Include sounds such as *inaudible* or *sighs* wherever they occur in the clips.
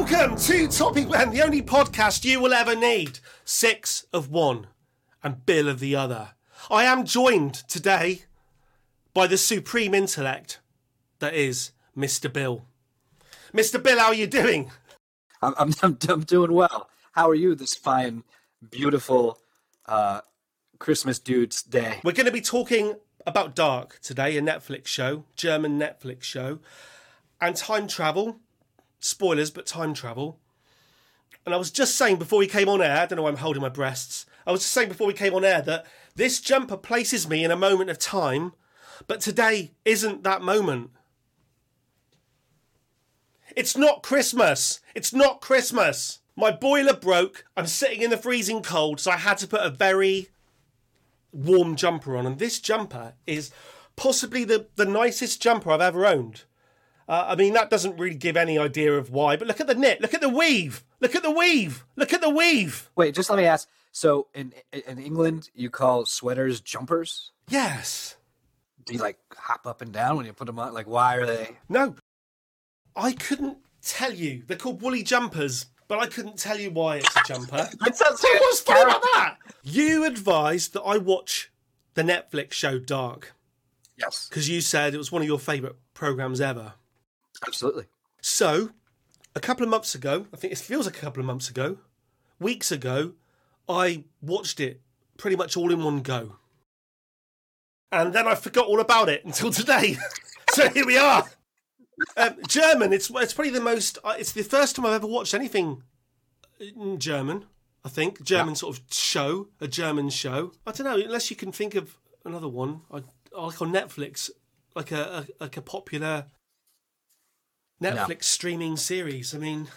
Welcome to Topic Man, the only podcast you will ever need. Six of one and Bill of the other. I am joined today by the supreme intellect that is Mr. Bill. Mr. Bill, how are you doing? I'm, I'm, I'm, doing well. How are you this fine, beautiful uh, Christmas dude's day? We're going to be talking about Dark today, a Netflix show, German Netflix show, and time travel. Spoilers, but time travel. And I was just saying before we came on air, I don't know why I'm holding my breasts. I was just saying before we came on air that this jumper places me in a moment of time, but today isn't that moment. It's not Christmas. It's not Christmas. My boiler broke. I'm sitting in the freezing cold, so I had to put a very warm jumper on. And this jumper is possibly the, the nicest jumper I've ever owned. Uh, I mean, that doesn't really give any idea of why, but look at the knit. Look at the weave. Look at the weave. Look at the weave. Wait, just let me ask. So in in England, you call sweaters jumpers? Yes. Do you like hop up and down when you put them on? Like, why are they? No. I couldn't tell you. They're called woolly jumpers, but I couldn't tell you why it's a jumper. *laughs* That sounds What's funny about that? You advised that I watch the Netflix show Dark Yes, because you said it was one of your favourite programs ever. Absolutely. So, a couple of months ago, I think it feels like a couple of months ago, weeks ago, I watched it pretty much all in one go. And then I forgot all about it until *laughs* today. so here we are. Um, German, it's it's probably the most, uh, it's the first time I've ever watched anything in German, I think. German sort of show, a German show. I don't know, unless you can think of another one, I, like on Netflix, like a, a like a popular Netflix streaming series. I mean,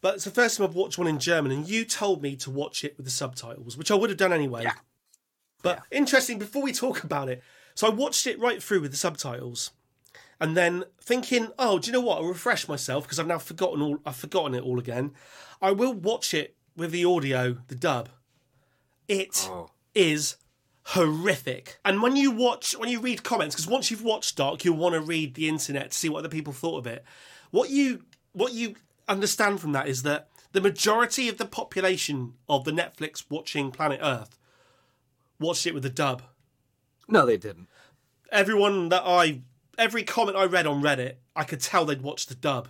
but it's the first time I've watched one in German, and you told me to watch it with the subtitles, which I would have done anyway. Yeah. But interesting, before we talk about it, so I watched it right through with the subtitles, and then thinking, oh, do you know what? I'll refresh myself because I've now forgotten all. I've forgotten it all again. I will watch it with the audio, the dub. It oh. is Oh. Horrific. And when you watch, when you read comments, because once you've watched Dark, you'll want to read the internet to see what other people thought of it. What you what you understand from that is that the majority of the population of the Netflix watching Planet Earth watched it with the dub. No, they didn't. Everyone that I, every comment I read on Reddit, I could tell they'd watched the dub.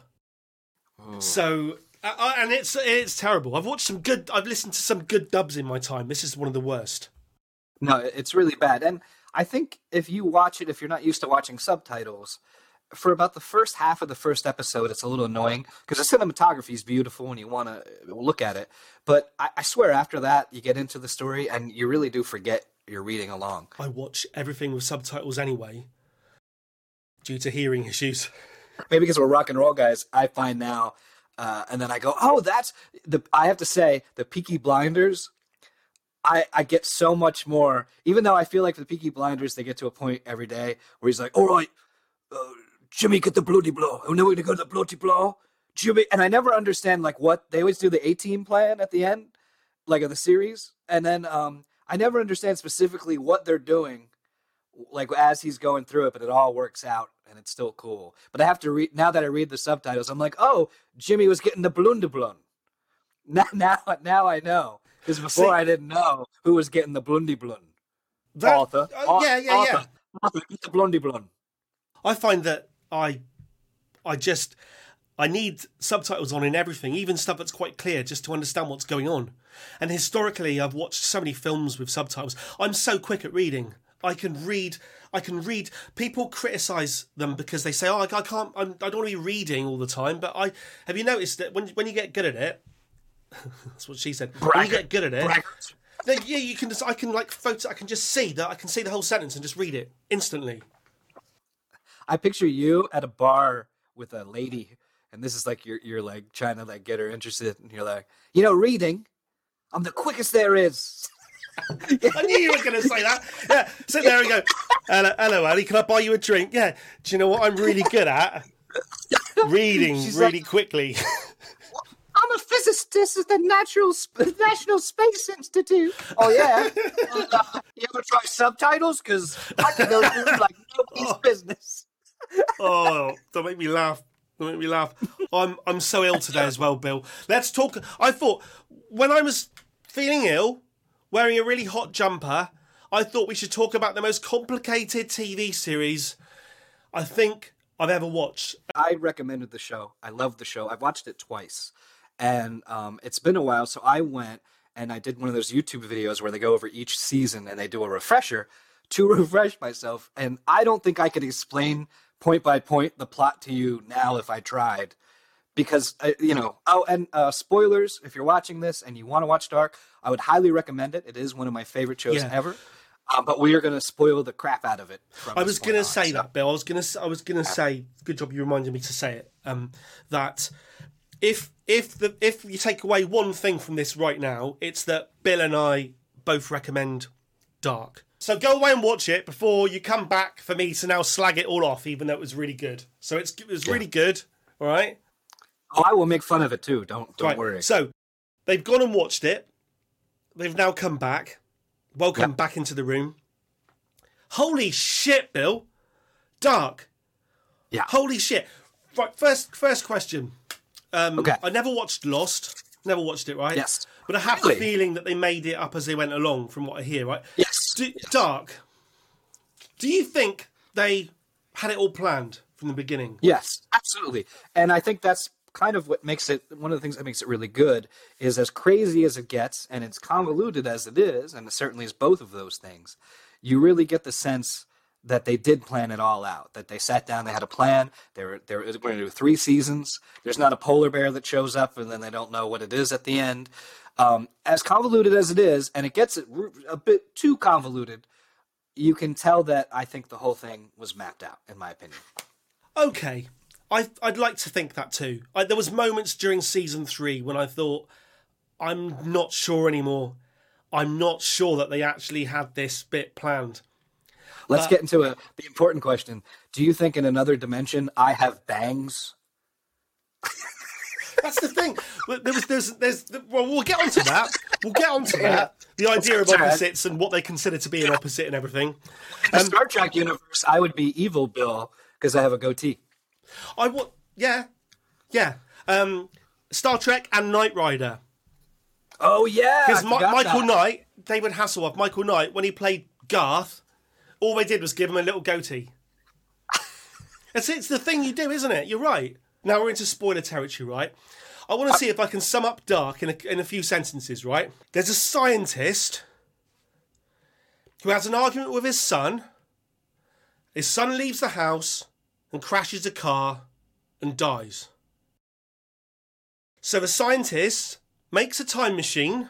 So, uh, uh, and it's it's terrible. I've watched some good. I've listened to some good dubs in my time. This is one of the worst. No, it's really bad. And I think if you watch it, if you're not used to watching subtitles, for about the first half of the first episode, it's a little annoying because the cinematography is beautiful and you want to look at it. But I, I swear, after that, you get into the story and you really do forget you're reading along. I watch everything with subtitles anyway, due to hearing issues. Maybe because we're rock and roll guys, I find now, uh, and then I go, oh, that's the. I have to say, the Peaky Blinders. I, I get so much more, even though I feel like for the Peaky Blinders, they get to a point every day where he's like, all right, uh, Jimmy, get the bloody blow. And then we're going to go to the bloody blow. Jimmy. And I never understand, like, what they always do the A team plan at the end, like, of the series. And then um, I never understand specifically what they're doing, like, as he's going through it, but it all works out and it's still cool. But I have to read, now that I read the subtitles, I'm like, oh, Jimmy was getting the blunderblun. *laughs* Now, now, now I know. Because before See- I didn't know who was getting the blundy blun. That- Arthur. uh, yeah, yeah, Arthur. yeah. Arthur, get the blundy blun. I find that I, I just, I need subtitles on in everything, even stuff that's quite clear, just to understand what's going on. And historically, I've watched so many films with subtitles. I'm so quick at reading. I can read. I can read. People criticize them because they say, "Oh, I, I can't. I'm, I don't want to be reading all the time." But I have you noticed that when when you get good at it, *laughs* that's what she said. When you get good at it, Braggart. then yeah, you can just. I can like photo. I can just see that. I can see the whole sentence and just read it instantly. I picture you at a bar with a lady, and this is like you're you're like trying to like get her interested, and you're like, you know, reading. I'm the quickest there is. *laughs* I knew you were going to say that. Yeah, sit there and go, hello, hello, Ali, can I buy you a drink? Yeah, do you know what I'm really good at? *laughs* Reading She's really quickly. I'm a physicist. Is the Natural National Space Institute. Oh yeah. Uh, *laughs* you ever try subtitles? Because I can go through like nobody's business. oh, don't make me laugh. Don't make me laugh. I'm I'm so ill today as well, Bill. Let's talk. I thought when I was feeling ill, wearing a really hot jumper, I thought we should talk about the most complicated TV series I think I've ever watched. I recommended the show. I loved the show. I've watched it twice, and um, it's been a while. So I went and I did one of those YouTube videos where they go over each season and they do a refresher to *laughs* refresh myself. And I don't think I could explain point by point the plot to you now if I tried. Because, uh, you know, oh, and uh, spoilers, if you're watching this and you want to watch Dark, I would highly recommend it. It is one of my favorite shows Yeah. ever. Uh, but we are going to spoil the crap out of it. from I was going to say so- that, Bill. I was going to. I was going to say. Good job you reminded me to say it. Um, that if if the if you take away one thing from this right now, it's that Bill and I both recommend Dark. So go away and watch it before you come back for me to now slag it all off, even though it was really good. So it's it was really good. All right. Oh, I will make fun of it too. Don't don't Right. worry. So they've gone and watched it. They've now come back. Welcome Yeah. back into the room. Holy shit, Bill! Dark. Yeah. Holy shit! Right. First, first question. Um, Okay. I never watched Lost. Never watched it. Right. Yes. But I have Really? the feeling that they made it up as they went along, from what I hear. Right. Yes. Do, Dark. Do you think they had it all planned from the beginning? Yes, absolutely. And I think that's kind of what makes it one of the things that makes it really good is as crazy as it gets and it's convoluted as it is, and it certainly is both of those things, you really get the sense that they did plan it all out. That they sat down, they had a plan. They were they were going to do three seasons. There's not a polar bear that shows up and then they don't know what it is at the end. Um, as convoluted as it is, and it gets a bit too convoluted, you can tell that I think the whole thing was mapped out, in my opinion. Okay, I I'd like to think that too. I, there was moments during season three when I thought, I'm not sure anymore. I'm not sure that they actually had this bit planned. Let's get into a, the important question. Do you think in another dimension I have bangs? *laughs* That's the thing. There was there's there's well we'll get onto that. We'll get onto *laughs* that. The idea of opposites and what they consider to be an opposite and everything. In the Star Trek universe, I would be evil Bill because I have a goatee. I want yeah, yeah. Um, Star Trek and Knight Rider. Oh yeah, Because forgot Michael that. Knight, David Hasselhoff, Michael Knight, when he played Garth, all they did was give him a little goatee. it's, the thing you do, isn't it? You're right. Now we're into spoiler territory, right? I want to see if I can sum up Dark in a, in a few sentences, right? There's a scientist who has an argument with his son. His son leaves the house and crashes a car and dies. So the scientist makes a time machine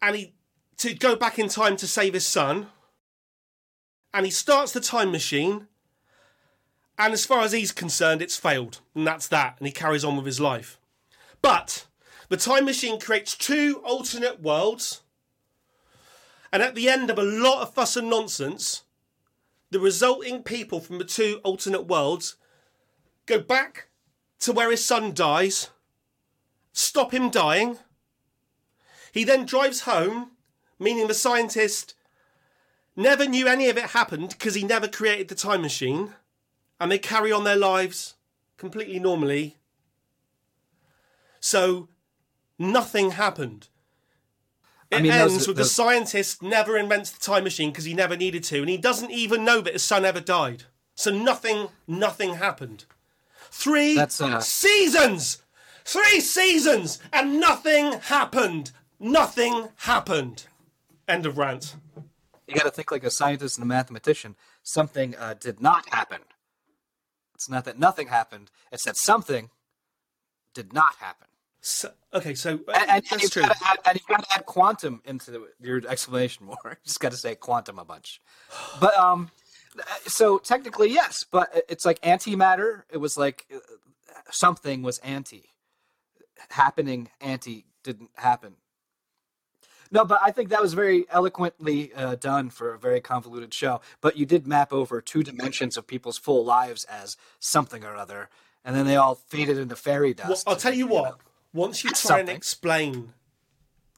and he to go back in time to save his son. And he starts the time machine. And as far as he's concerned, it's failed. And that's that. And he carries on with his life. But the time machine creates two alternate worlds. And at the end of a lot of fuss and nonsense, the resulting people from the two alternate worlds go back to where his son dies, stop him dying. He then drives home, meaning the scientist never knew any of it happened because he never created the time machine, and they carry on their lives completely normally. So nothing happened. It I mean, those- ends with the scientist never invents the time machine because he never needed to, and he doesn't even know that his son ever died. So nothing, nothing happened. Three uh, seasons, three seasons, and nothing happened. Nothing happened. End of rant. You got to think like a scientist and a mathematician. Something uh, did not happen. It's not that nothing happened. It's that something did not happen. So, okay, so uh, And, and, and that's you've true. got to add, and you've got to add quantum into the, your explanation more. *laughs* You just got to say quantum a bunch. But um, so technically yes, but it's like antimatter. It was like uh, something was anti happening. Anti didn't happen. No, but I think that was very eloquently uh, done for a very convoluted show. But you did map over two dimensions of people's full lives as something or other, and then they all faded into fairy Well, dust. I'll tell you what. Once you try and explain,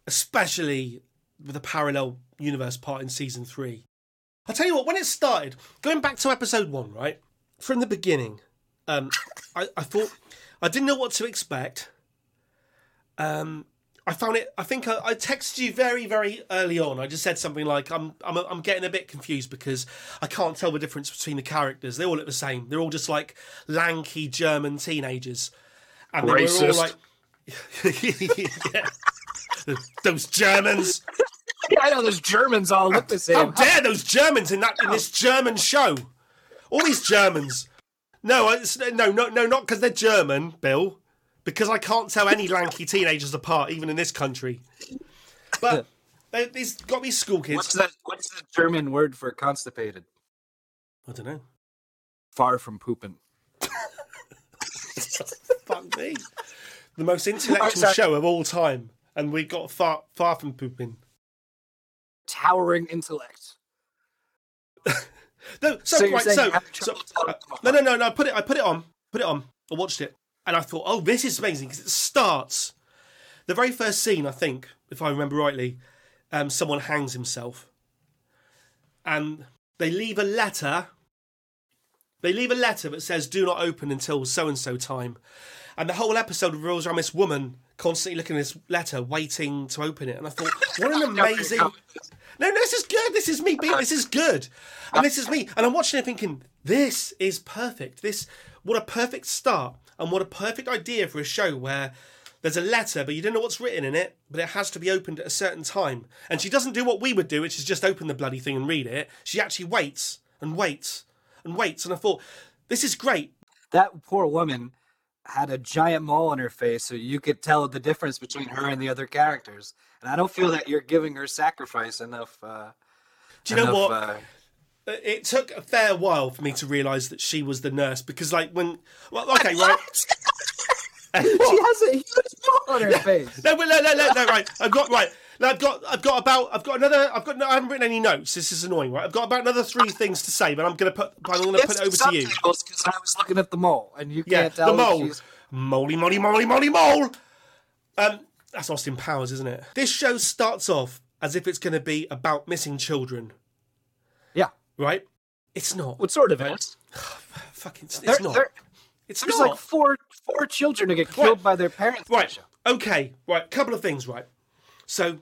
especially with the parallel universe part in season three, I'll tell you what. When it started, going back to episode one, right from the beginning, Um, I, I thought I didn't know what to expect. Um, I found it. I think I, I texted you very, very early on. I just said something like, "I'm, I'm, I'm getting a bit confused because I can't tell the difference between the characters. They all look the same. They're all just like lanky German teenagers, and they were all Racist. like, *laughs* yeah. those Germans. Yeah, I know those Germans all look the same. How same. dare those Germans in that in this German show? All these Germans. No, it's, no, no, no, not because they're German, Bill. Because I can't tell any lanky teenagers apart, even in this country. But they, these got these school kids. What's that? What's the German word for constipated? I don't know. Far from pooping. *laughs* Fuck me. The most intellectual sorry. show of all time, and we got far far from pooping. Towering intellect. *laughs* No, so, So right, so, so tried to tell uh, no, no, no, no. I put it. I put it on. Put it on. I watched it, and I thought, oh, this is amazing because it starts. The very first scene, I think, if I remember rightly, um, someone hangs himself, and they leave a letter. They leave a letter that says, "Do not open until so and so time," and the whole episode revolves around this woman constantly looking at this letter, waiting to open it. And I thought, what an *laughs* amazing. No, no, this is good. This is me being. This is good, and this is me. And I'm watching it thinking, this is perfect. This, what a perfect start, and what a perfect idea for a show where there's a letter, but you don't know what's written in it, but it has to be opened at a certain time. And she doesn't do what we would do, which is just open the bloody thing and read it. She actually waits and waits and waits. And I thought, this is great. That poor woman had a giant mole on her face, so you could tell the difference between her and the other characters. And I don't feel that you're giving her sacrifice enough. Uh, Do you know what? Uh, it took a fair while for me to realise that she was the nurse because, like, when. Well, okay, right. *laughs* she has a huge mole on her *laughs* face. No, no, no, no, no, right. I've got right. Now I've got, I've got about, I've got another, I've got. No, I haven't written any notes. This is annoying, right? I've got about another three things to say, but I'm gonna put, I'm gonna put it over to you. Because I was looking at the mole, and you Yeah, can't tell. the mole, moly, moly, moly, moly, mole. Um, that's Austin Powers, isn't it? This show starts off as if it's gonna be about missing children, right? It's not. what sort of is? *sighs* Fucking, it's There- not. It's There's not. like four four children to get killed Right. by their parents. Right. Okay. Right. Couple of things. Right. So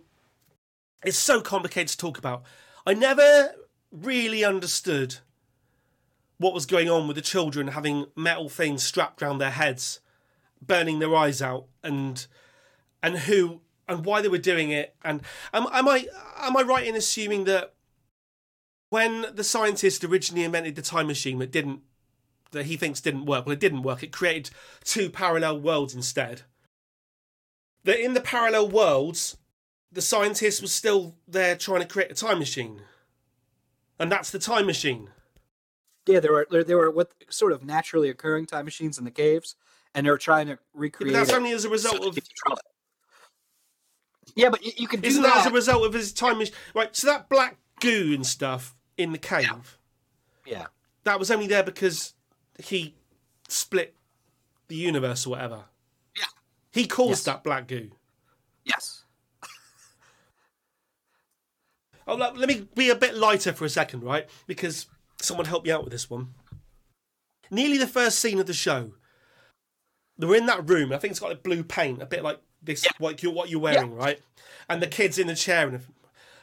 it's so complicated to talk about. I never really understood what was going on with the children having metal things strapped around their heads, burning their eyes out, and and who and why they were doing it. And am, am I am I right in assuming that when the scientist originally invented the time machine that didn't that he thinks didn't work. Well, it didn't work. It created two parallel worlds instead. That in the parallel worlds, the scientist was still there trying to create a time machine. And that's the time machine. Yeah, there were there, there were what sort of naturally occurring time machines in the caves, and they were trying to Yeah, recreate. but that's only as a result they of. could control it. Yeah, but you, you can do Isn't that. that as a result of his time machine? Right, so that black goo and stuff in the cave, yeah. that was only there because he split the universe or whatever. Yeah. He caused Yes. that black goo. Yes. *laughs* Oh, let, let me be a bit lighter for a second, right? Because someone help me out with this one. Nearly the first scene of the show, they were in that room. I think it's got like blue paint, a bit like this, Yeah. what you're what you're wearing, right? And the kids in the chair, and,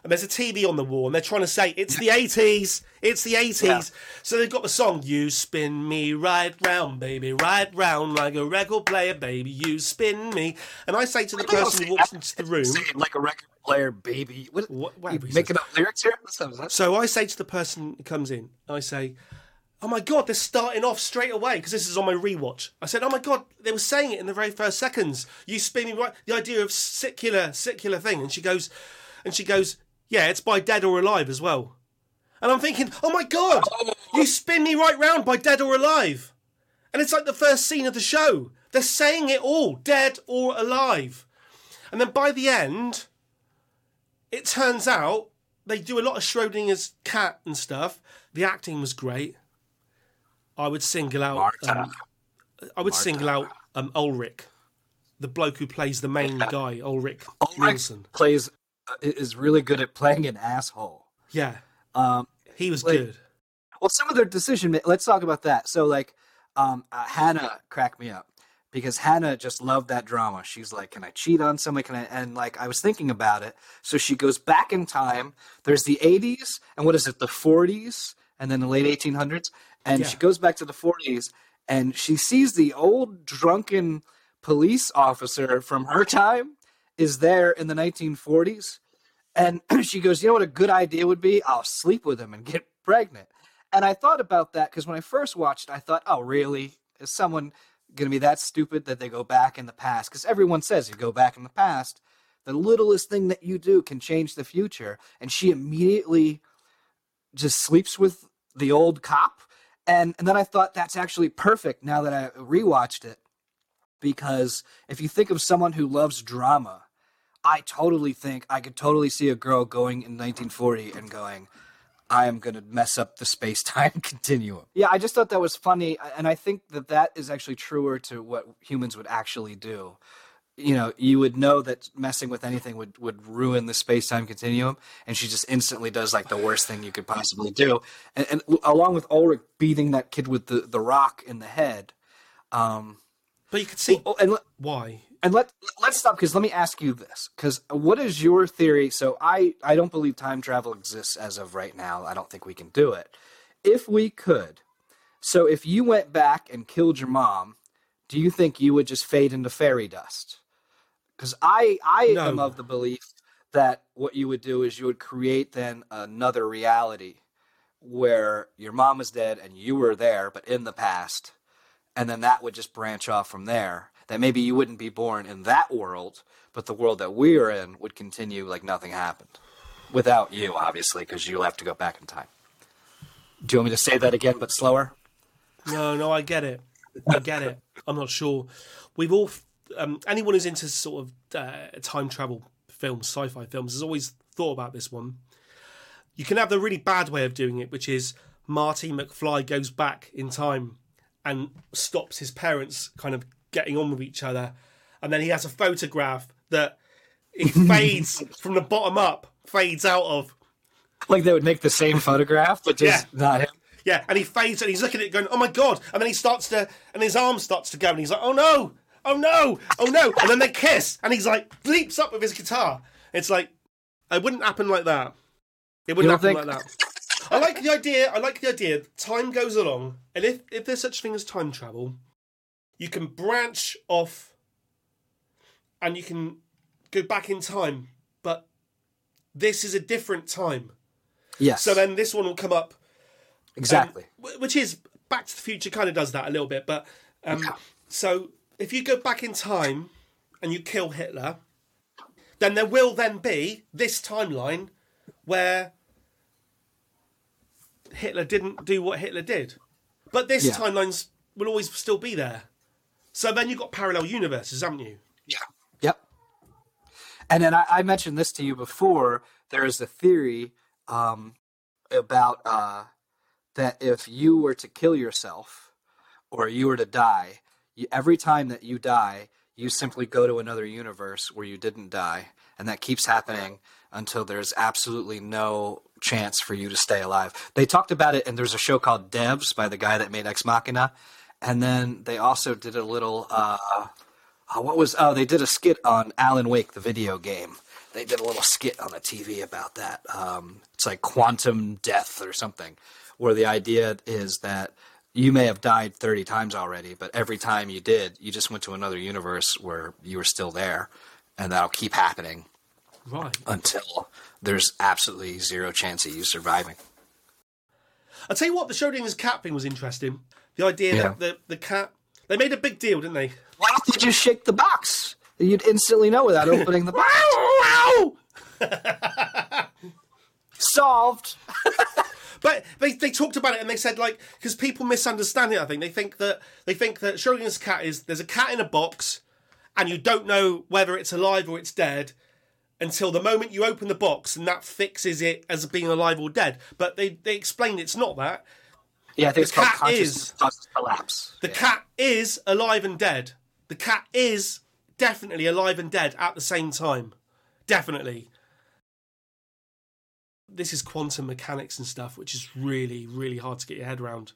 and there's a TV on the wall, and they're trying to say it's the '80s, it's the '80s. Yeah. So they've got the song "You Spin Me Right Round, Baby, Right Round like a record player, baby, you spin me." And I say to the person who walks into the room, like a record player, baby. What? What- you whatever he making up lyrics here? What So I say to the person who comes in, I say, "Oh my god, they're starting off straight away because this is on my rewatch." I said, "Oh my god, they were saying it in the very first seconds. You spin me right. The idea of secular, secular thing." And she goes, and she goes, "Yeah, it's by Dead or Alive as well." And I'm thinking, "Oh my god, you spin me right round by Dead or Alive," and it's like the first scene of the show. They're saying it all, dead or alive, and then by the end it turns out they do a lot of Schrodinger's cat and stuff. The acting was great. I would single out. Um, I would single out um, Ulrich, the bloke who plays the main guy, Ulrich Ulrich Nielsen. plays is really good at playing an asshole. Yeah, Um, he was Like- good. well, some of their decision. Let's talk about that. So, like, Um, uh, Hannah cracked me up because Hannah just loved that drama. She's like, "Can I cheat on somebody? Can I?" And like, I was thinking about it. So she goes back in time. There's the 80s, and what is it? The 40s, and then the late 1800s. And Yeah. she goes back to the 40s, and she sees the old drunken police officer from her time is there in the 1940s. And *clears throat* she goes, You know what a good idea would be? I'll sleep with him and get *laughs* pregnant. And I thought about that because when I first watched, I thought, Oh, really? Is someone going to be that stupid that they go back in the past? Because everyone says you go back in the past, the littlest thing that you do can change the future. And she immediately just sleeps with the old cop. And, and then I thought that's actually perfect now that I rewatched it. Because if you think of someone who loves drama, I totally think I could totally see a girl going in 1940 and going, I am going to mess up the space time *laughs* continuum. Yeah, I just thought that was funny. And I think that that is actually truer to what humans would actually do. You know, you would know that messing with anything would, would ruin the space time continuum. And she just instantly does like the worst thing you could possibly do. And, and along with Ulrich beating that kid with the, the rock in the head. Um, But you could see oh, and let- why. and let let's stop because let me ask you this because what is your theory so i i don't believe time travel exists as of right now i don't think we can do it if we could so if you went back and killed your mom do you think you would just fade into fairy dust because i i No. am of the belief that what you would do is you would create then another reality where your mom is dead and you were there but in the past and then that would just branch off from there. That maybe you wouldn't be born in that world, but the world that we are in would continue like nothing happened. Without you, obviously, because you'll have to go back in time. Do you want me to say that again, but slower? No, no, I get it. I get it. I'm not sure. We've all, um, anyone who's into sort of uh, time travel films, sci-fi films, has always thought about this one. You can have the really bad way of doing it, which is Marty McFly goes back in time and stops his parents kind of getting on with each other, and then he has a photograph that he *laughs* fades from the bottom up, fades out of, Like they would make the same photograph, but just Yeah. not him. Yeah, and he fades and he's looking at it going, oh my god. And then he starts to, and his arm starts to go and he's like, oh no, oh no, oh no. And then they kiss and he's like, leaps up with his guitar. It's like, it wouldn't happen like that. It wouldn't happen don't like that. I like the idea, I like the idea, time goes along, and if, if there's such a thing as time travel, you can branch off and you can go back in time, but this is a different time. Yes. So then this one will come up exactly. um, which is Back to the Future kind of does that a little bit, but um, so if you go back in time and you kill Hitler, then there will then be this timeline where Hitler didn't do what Hitler did, but this Yeah. timelines will always still be there. So then you've got parallel universes, haven't you? Yeah. Yep. And then I, I mentioned this to you before. There is a theory um, about uh, that if you were to kill yourself or you were to die, you, every time that you die, you simply go to another universe where you didn't die, and that keeps happening until there's absolutely no chance for you to stay alive. They talked about it, and there's a show called Devs by the guy that made Ex Machina, and then they also did a little. Uh, uh, what was? Oh, they did a skit on Alan Wake, the video game. They did a little skit on the TV about that. Um, it's like quantum death or something, where the idea is that you may have died 30 times already, but every time you did, you just went to another universe where you were still there, and that'll keep happening Right. until there's absolutely zero chance of you surviving. I'll tell you what, the Schrodinger's cat thing was interesting. The idea Yeah. that the, the cat. They made a big deal, didn't they? Why don't you just shake the box? You'd instantly know without opening the *laughs* box. Solved. But they, they talked about it and they said like because people misunderstand it. I think they think that they think that Schrodinger's cat is there's a cat in a box, and you don't know whether it's alive or it's dead until the moment you open the box, and that fixes it as being alive or dead. But they they explain it's not that. Yeah, I think it's cat consciousness is- collapse. The Yeah. cat is alive and dead. The cat is definitely alive and dead at the same time. Definitely. This is quantum mechanics and stuff, which is really, really hard to get your head around.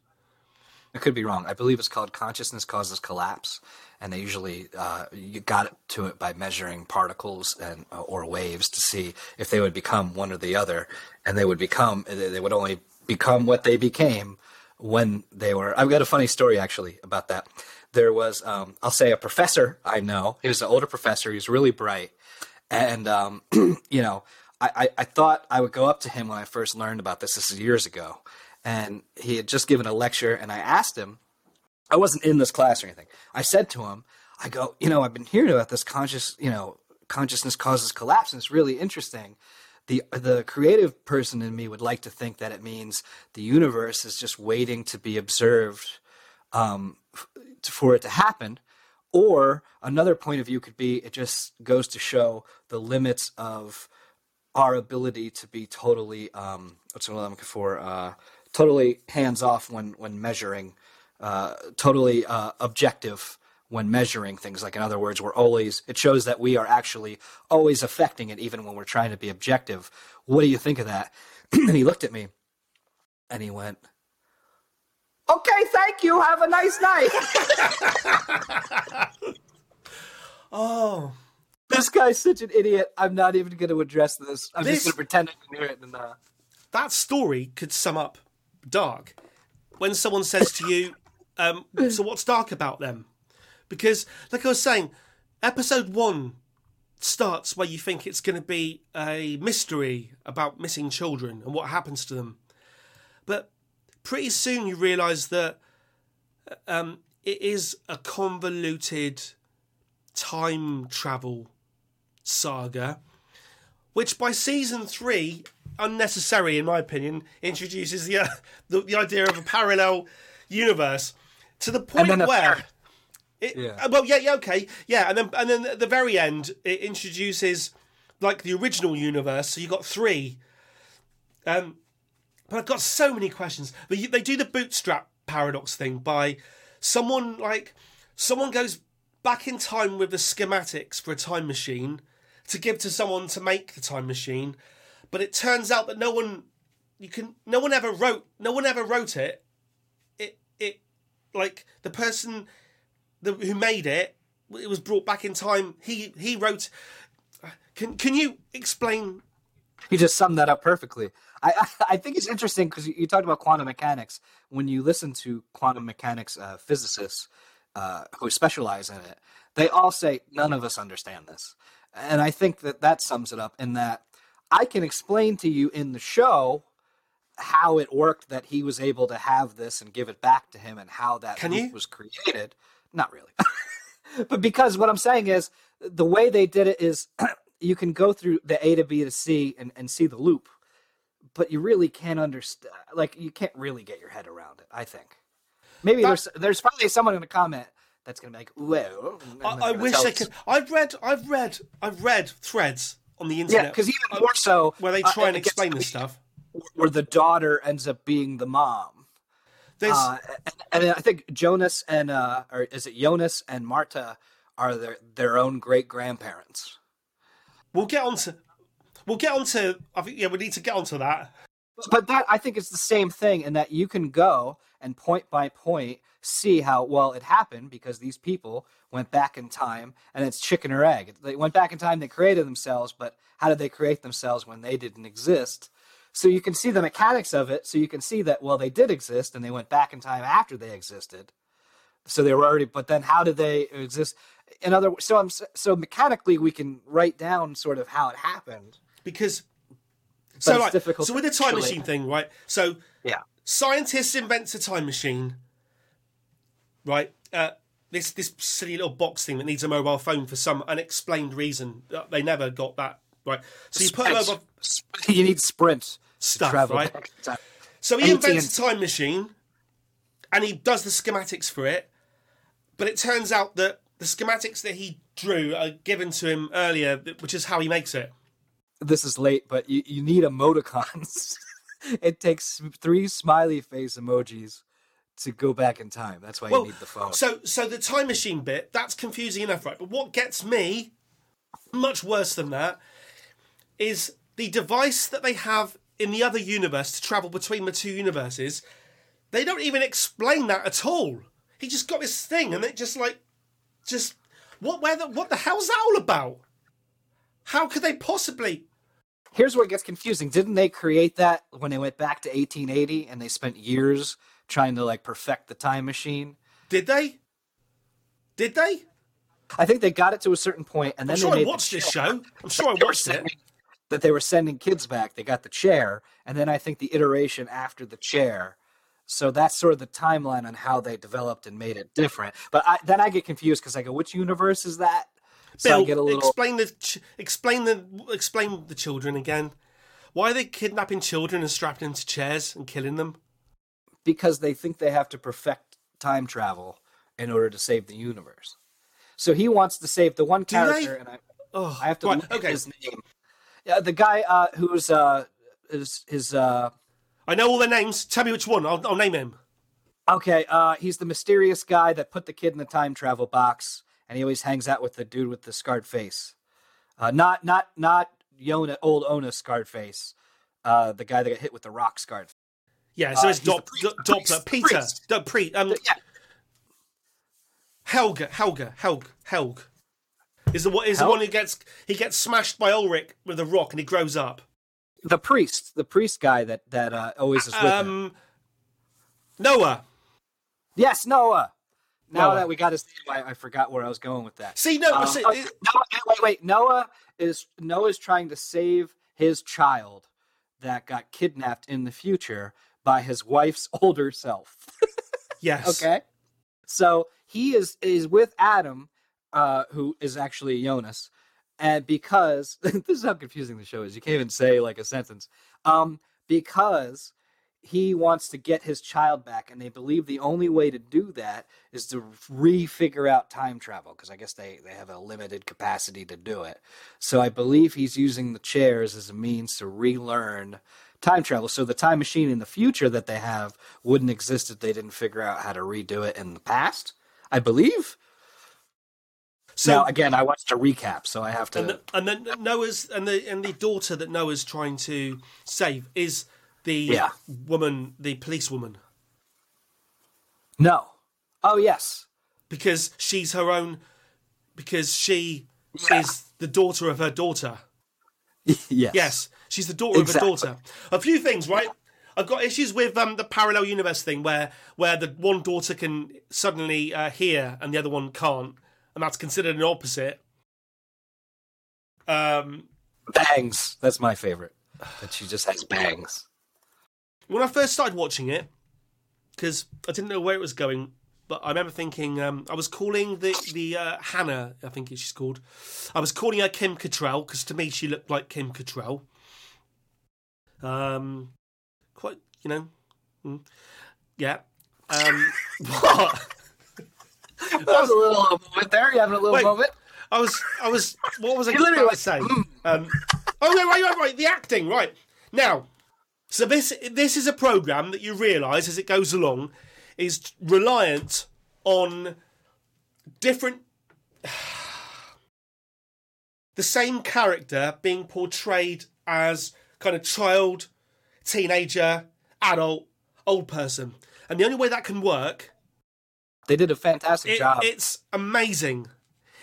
I could be wrong. I believe it's called consciousness causes collapse, and they usually uh, got to it by measuring particles and uh, or waves to see if they would become one or the other, and they would become they would only become what they became when they were. I've got a funny story actually about that. There was, um, I'll say, a professor I know. He was an older professor. He was really bright, and um, *clears throat* you know, I, I, I thought I would go up to him when I first learned about this. This is years ago, and he had just given a lecture, and I asked him. I wasn't in this class or anything. I said to him, I go, you know, I've been hearing about this conscious, you know, consciousness causes collapse, and it's really interesting the the creative person in me would like to think that it means the universe is just waiting to be observed um, for it to happen. Or another point of view could be it just goes to show the limits of our ability to be totally um, what's what I'm looking for uh, totally hands off when when measuring, uh, totally uh, objective when measuring things. Like in other words, we're always it shows that we are actually always affecting it, even when we're trying to be objective. What do you think of that? *clears throat* and he looked at me, and he went, "Okay, thank you. Have a nice night." *laughs* Oh, this guy's such an idiot. I'm not even going to address this. I'm This- just going to pretend I can hear it. And uh, that story could sum up dark. When someone says to you, um, "So what's dark about them?" Because, like I was saying, episode one starts where you think it's going to be a mystery about missing children and what happens to them, but pretty soon you realise that um, it is a convoluted time travel saga, which by season three, unnecessary in my opinion, introduces the uh, *laughs* the, the idea of a parallel universe to the point then where. third. It, Yeah. uh, Well, yeah, yeah, okay, yeah, and then and then at the very end, it introduces like the original universe. So you got three. Um, but I've got so many questions. They, they do the bootstrap paradox thing by someone like someone goes back in time with the schematics for a time machine to give to someone to make the time machine, but it turns out that no one you can no one ever wrote no one ever wrote it. It it like the person the, who made it it was brought back in time. He he wrote. Can can you explain You just summed that up perfectly. I I, I think it's interesting because you, talked about quantum mechanics. When you listen to quantum mechanics uh, physicists uh, who specialize in it, they all say none of us understand this, and I think that that sums it up. In that I can explain to you in the show how it worked that he was able to have this and give it back to him, and how that Can loop you? was created. Not really. *laughs* but because what I'm saying is the way they did it is *clears throat* you can go through the A to B to C and, and see the loop, but you really can't understand. Like you can't really get your head around it. I think maybe That- there's there's probably someone in the comment that's gonna be like, well, I, I wish I could. I've read, I've read, I've read threads on the Yeah, internet because even more so, where they uh, try and explain this stuff. where the daughter ends up being the mom. There's, Uh, and, and I think Jonas and uh, or is it Jonas and Marta are their their own great grandparents. we'll get on to we'll get on to I think yeah, we need to get on to that. but that I think it's the same thing in that you can go and point by point see how well it happened because these people went back in time and it's chicken or egg. They went back in time, they created themselves, but how did they create themselves when they didn't exist? So you can see the mechanics of it. So you can see that well they did exist and they went back in time after they existed. So they were already, but then how did they exist? In other words, so I'm so mechanically we can write down sort of how it happened. because so it's like difficult so with the time machine thing, right? So Yeah. scientists invent a time machine, right? Uh, this this silly little box thing that needs a mobile phone for some unexplained reason. Uh, They never got that right. So you put a mobile *laughs* you need sprint stuff, travel right? back in time. So he invents a time machine, and he does the schematics for it. But it turns out that the schematics that he drew are given to him earlier, which is how he makes it. This is late, but you, you need emoticons. *laughs* it takes three smiley face emojis to go back in time. That's why Well, you need the phone. So, so the time machine bit that's confusing enough, right? But what gets me much worse than that is the device that they have in the other universe to travel between the two universes They don't even explain that at all. He just got this thing, and it just like, just what? Where? The, what the hell's that all about? How could they possibly? Here's where it gets confusing. Didn't they create that when they went back to 1880 and they spent years trying to like perfect the time machine? Did they? Did they? I think they got it to a certain point, and then I'm sure they I watched this show. I'm *laughs* sure I watched it. That they were sending kids back. They got the chair, and then I think the iteration after the chair. So that's sort of the timeline on how they developed and made it different. But I, then I get confused because I go, which universe is that? So I get a little. explain the ch- explain the explain the children again. Why are they kidnapping children and strapping them to chairs and killing them? Because they think they have to perfect time travel in order to save the universe. So he wants to save the one Do they? character, and I, Oh, I have to look okay. his name. Yeah, the guy uh, who's uh, his his uh, I know all their names. Tell me which one. I'll, I'll name him. okay, uh, he's the mysterious guy that put the kid in the time travel box, and he always hangs out with the dude with the scarred face. Uh, not not not Yona, old Ona scarred face. Uh, the guy that got hit with the rock scarred. Yeah, so Uh, it's Dop, priest, Dop- Doppler, priest, Peter, priest. Pre, um, Yeah, Helga, Helga, Helg, Helg. Is the one is the one who gets he gets smashed by Ulrich with a rock and he grows up. the priest, the priest guy that that uh, always is with him. Um, Noah. Yes, Noah. Now Noah. that we got his name, I, I forgot where I was going with that. See, no, Um, see, oh, it- Noah, wait, wait. Noah is Noah's trying to save his child that got kidnapped in the future by his wife's *laughs* older self. yes. Okay, so he is is with Adam, uh, who is actually Jonas, and because *laughs* this is how confusing the show is, you can't even say like a sentence. Um, because he wants to get his child back, and they believe the only way to do that is to re-figure out time travel because I guess they they have a limited capacity to do it. So I believe he's using the chairs as a means to relearn time travel. So the time machine in the future that they have wouldn't exist if they didn't figure out how to redo it in the past. I believe. So now again, I watched a recap, so I have to. and the, and then Noah's and the and the daughter that Noah's trying to save is the Yeah. woman, the policewoman, no. Oh yes. because she's her own, because she Yeah. is the daughter of her daughter. *laughs* yes. Yes, she's the daughter Exactly. of a daughter. A few things, right? I've got issues with um, the parallel universe thing, where where the one daughter can suddenly uh, hear and the other one can't, and that's considered an opposite. Um, Bangs. That's my favorite. That she just has bangs. when I first started watching it, because I didn't know where it was going, but I remember thinking um, I was calling the the uh, Hannah, I think she's called. I was calling her Kim Cattrall because to me she looked like Kim Cattrall. Um, quite, you know, mm, yeah. Um, *laughs* what? That was a little moment there. You having a little Wait. moment? I was, I was, what was I literally about to say? Um, oh no, right, right, right. The acting, right now. So this this is a program that you realise as it goes along is reliant on different, *sighs* the same character being portrayed as kind of child, teenager, adult, old person, and the only way that can work They did a fantastic it- job. It's amazing.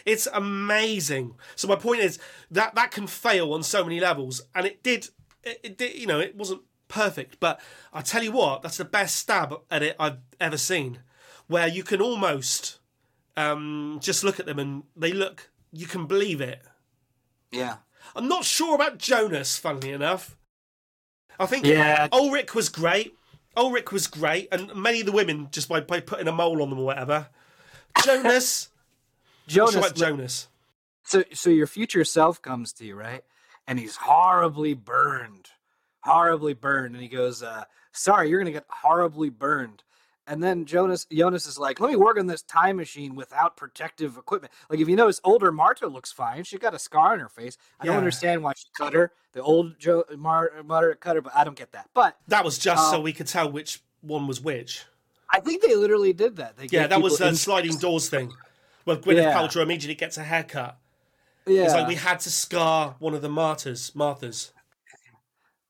It's amazing. So my point is that that can fail on so many levels, and it did. It, it did. You know, it wasn't perfect, but I tell you what, that's the best stab at it I've ever seen, where you can almost um, just look at them and they look. You can believe it. yeah. I'm not sure about Jonas. Funnily enough, I think Yeah. Ulrich was great. Ulrich was great, and many of the women just by, by putting a mole on them or whatever. Jonas, *laughs* Jonas. sure Jonas. So, so your future self comes to you, right? And he's horribly burned, horribly burned. And he goes, uh, "Sorry, you're gonna get horribly burned." And then Jonas, Jonas is like, "Let me work on this time machine without protective equipment." Like, if you notice, older Marta looks fine. She got a scar on her face. I don't understand why she cut her. The old jo- Mar- Marta cut her, but I don't get that. But That was just so Um, we could tell which one was which. I think they literally did that. They Yeah, that was the in- sliding doors thing. Well, Gwyneth Yeah. Paltrow immediately gets a haircut. Yeah, It's like we had to scar one of the martyrs, Marthas.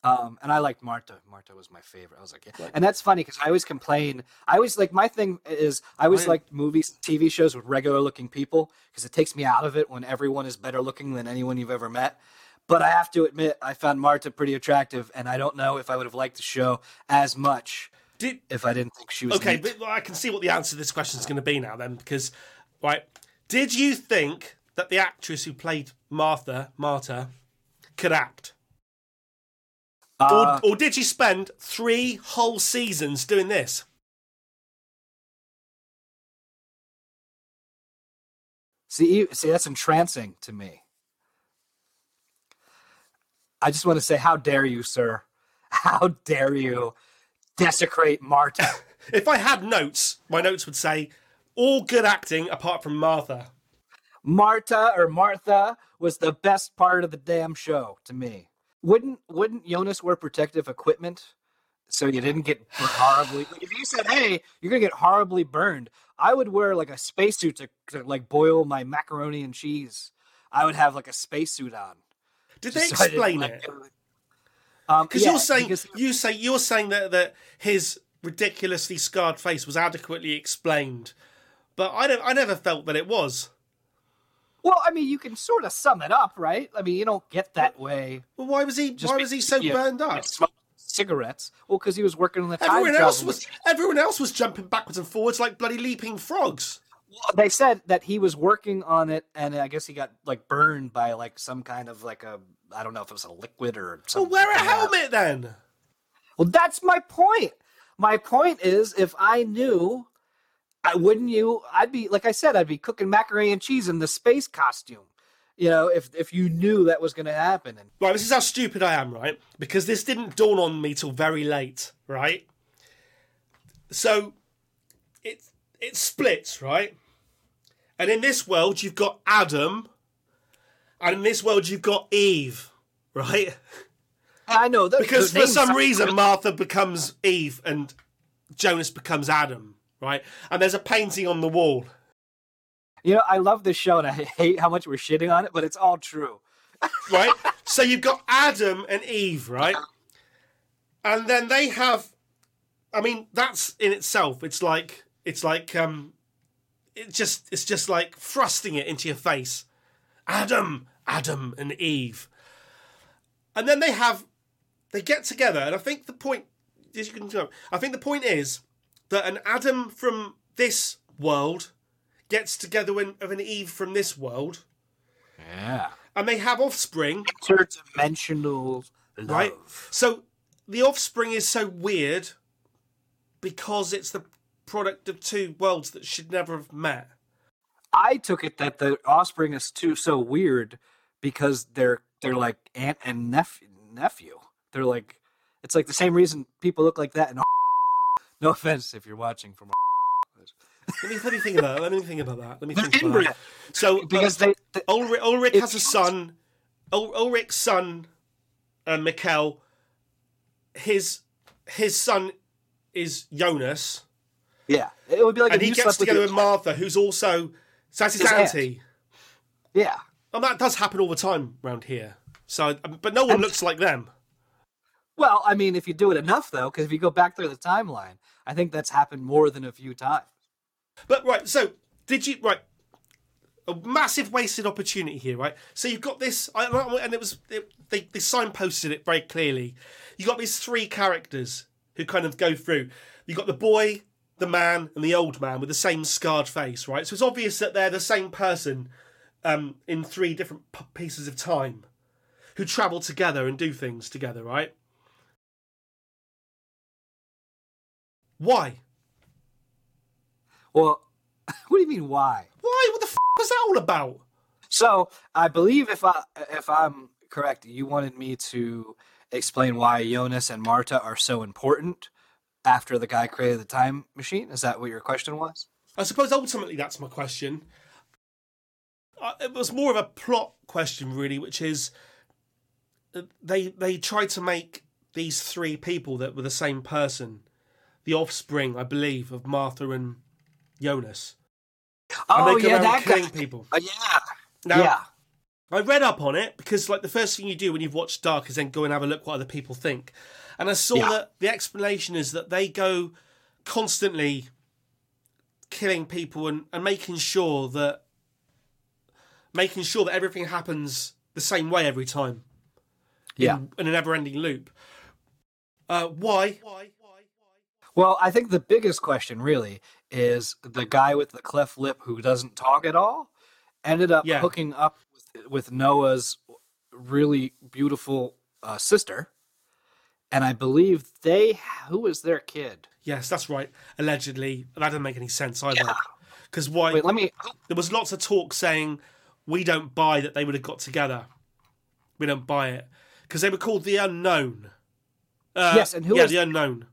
Um, and I liked Marta. Marta was my favorite. I was like, yeah. And that's funny because I always complain. I always like my thing is I always like movies, TV shows with regular looking people because it takes me out of it when everyone is better looking than anyone you've ever met. But I have to admit, I found Marta pretty attractive, and I don't know if I would have liked the show as much Did if I didn't think she was okay, neat. but I can see what the answer to this question is going to be now. Then, because right, did you think that the actress who played Martha, Marta, could act, Uh, or, or did she spend three whole seasons doing this? See, see, that's entrancing to me. I just want to say, how dare you, sir? *laughs* How dare you desecrate Martha? *laughs* If I had notes, my notes would say all good acting apart from Martha. Martha or Martha was the best part of the damn show to me. Wouldn't wouldn't Jonas wear protective equipment so you didn't get horribly? Like if you said, "Hey, you're gonna get horribly burned," I would wear like a spacesuit to, to like boil my macaroni and cheese. I would have like a spacesuit on. Did they just so I explain like, it? get- Um, Because yeah, you're saying because- you say you're saying that that his ridiculously scarred face was adequately explained, but I don't. I never felt that it was. Well, I mean, you can sort of sum it up, right? I mean, you don't get that way. Well, why was he? Just why was he so burned up? Cigarettes. Well, because he was working on the time Everyone else was. machine. Everyone else was jumping backwards and forwards like bloody leaping frogs. They said that he was working on it, and I guess he got like burned by like some kind of like a I don't know if it was a liquid or Well, something. wear a helmet then. Well, that's my point. My point is, if I knew, I wouldn't you. I'd be like I said, I'd be cooking macaroni and cheese in the space costume. You know, if if you knew that was going to happen, and Right, this is how stupid I am, right? Because this didn't dawn on me till very late, right? So it it splits, right? And in this world you've got Adam, and in this world you've got Eve, right? I know that Because for some reason. Martha becomes Eve and Jonas becomes Adam, right? And there's a painting on the wall. You know, I love this show and I hate how much we're shitting on it, but it's all true. right? so you've got Adam and Eve, right? And then they have I mean, that's in itself, it's like it's like um it just it's just like thrusting it into your face. Adam, Adam and Eve. And then they have they get together, and I think the point as you can I think the point is that an Adam from this world gets together with with an Eve from this world, Yeah. and they have offspring, Interdimensional love. right? So the offspring is so weird because it's the product of two worlds that should never have met. I took it that the offspring is too so weird because they're they're like aunt and nephew. nephew. They're like it's like the same reason people look like that. And no offense if you're watching from. *laughs* Let me, let me think about that. Let me think about that. Let me They're think about inbred that. So uh, because they, they Ulrich, Ulrich has a son. Ul- Ulrich's son, uh, Mikkel. His his son is Jonas, yeah it would be like and he gets slept with together with Martha, who's also Sassy His aunt. Yeah And that does happen all the time around here. So, um, but no one And- looks like them. Well I mean if you do it enough though because if you go back through the timeline I think that's happened more than a few times. But right, so did you right? A massive wasted opportunity here, right? So you've got this, and it was it, they they signposted it very clearly. You got these three characters who kind of go through. You got the boy, the man, and the old man with the same scarred face, right? So it's obvious that they're the same person um, in three different pieces of time who travel together and do things together, right? Why? Well, *laughs* what do you mean why? Why? What the f- was that all about? So I believe if I if I'm correct, you wanted me to explain why Jonas and Marta are so important after the guy created the time machine. Is that what your question was? I suppose ultimately that's my question. It was more of a plot question, really, which is uh, they they tried to make these three people that were the same person, the offspring, I believe, of Martha and Jonas. And Oh they go yeah, around that guy. killing people. Uh, yeah, Now, yeah. I read up on it because, like, the first thing you do when you've watched Dark is then go and have a look what other people think. And I saw Yeah. that the explanation is that they go constantly killing people and, and making sure that making sure that everything happens the same way every time Yeah. in, in a never-ending loop. Uh, why? why? Well, I think the biggest question really is the guy with the cleft lip who doesn't talk at all ended up Yeah. hooking up with, with Noah's really beautiful uh, sister. And I believe they, who was their kid? Yes, that's right. Allegedly, that doesn't make any sense either. Because why? Wait, let me. there was lots of talk saying we don't buy that they would have got together. We don't buy it because they were called the unknown. Uh, Yes, and who yeah, was- the unknown?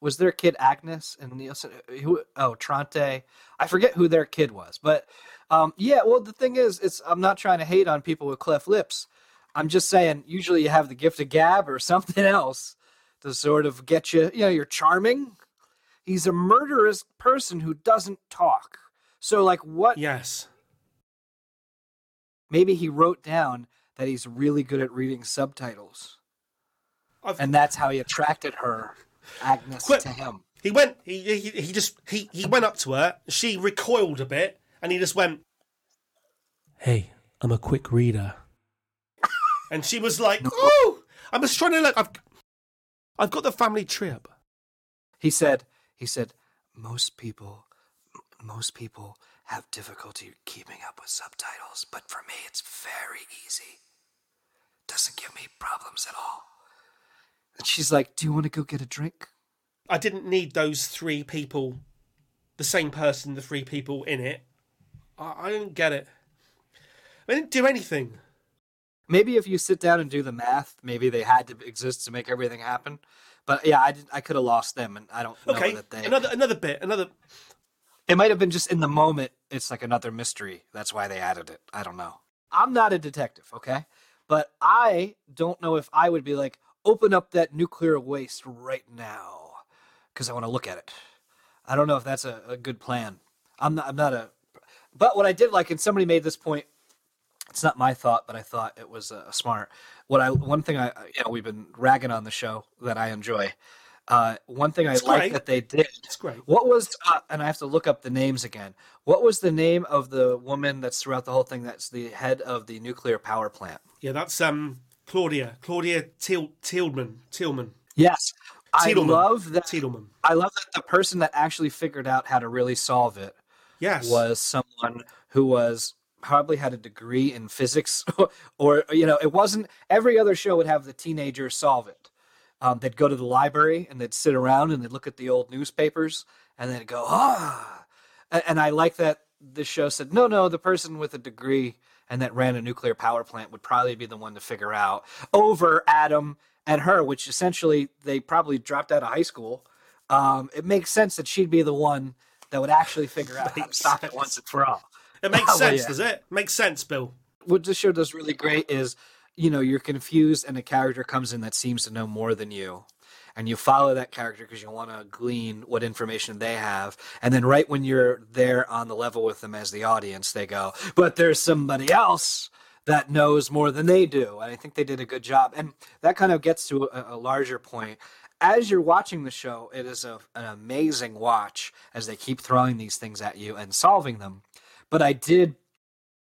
Was their kid Agnes and Nielsen? Who? Oh, Tronte. I forget who their kid was, but um, yeah. Well, the thing is, it's I'm not trying to hate on people with cleft lips. I'm just saying, usually you have the gift of gab or *laughs* something else to sort of get you. You know, you're charming. He's a murderous person who doesn't talk. So, like, what? Yes. Maybe he wrote down that he's really good at reading subtitles, I've, and that's how he attracted her, Agnes, Quit. to him. he went. He, he he just he he went up to her. She recoiled a bit, and he just went, "Hey, I'm a quick reader." and she was like, "Oh, I'm just trying to look. I've I've got the family tree up." he said he said most people most people have difficulty keeping up with subtitles but for me it's very easy doesn't give me problems at all and she's like do you want to go get a drink I didn't need those three people, the same person, the three people in it. I, I didn't get it. They didn't do anything. maybe if you sit down and do the math maybe they had to exist to make everything happen but yeah i i could have lost them and i don't know Okay, that they another another bit, another. It might have been just in the moment. It's like another mystery. That's why they added it. I don't know. I'm not a detective, okay? But I don't know if I would be like, open up that nuclear waste right now because I want to look at it. I don't know if that's a, a good plan. I'm not. I'm not a. But what I did like, and somebody made this point. It's not my thought, but I thought it was uh, smart. What I one thing I you know we've been ragging on the show that I enjoy. Uh, one thing I It's like that they did It's great. what was, uh, and I have to look up the names again. What was the name of the woman that's throughout the whole thing? That's the head of the nuclear power plant. Yeah, that's um Claudia, Claudia Tiedemann, Tiedemann, Yes, I love that. Tiedemann. I love that the person that actually figured out how to really solve it Yes, was someone who was probably had a degree in physics, *laughs* or you know, it wasn't. Every other show would have the teenager solve it. Um, they'd go to the library and they'd sit around and they'd look at the old newspapers and they'd go, ah. And, and I like that the show said, no, no, the person with a degree and that ran a nuclear power plant would probably be the one to figure out over Adam and her, which essentially they probably dropped out of high school. Um, it makes sense that she'd be the one that would actually figure out how to stop it once and for all. it makes *laughs* sense, yeah. does it? Makes sense, Bill. what this show does really great is you know you're confused and a character comes in that seems to know more than you and you follow that character because you want to glean what information they have and then right when you're there on the level with them as the audience they go but there's somebody else that knows more than they do and i think they did a good job and that kind of gets to a, a larger point. As you're watching the show it is a, an amazing watch as they keep throwing these things at you and solving them. But i did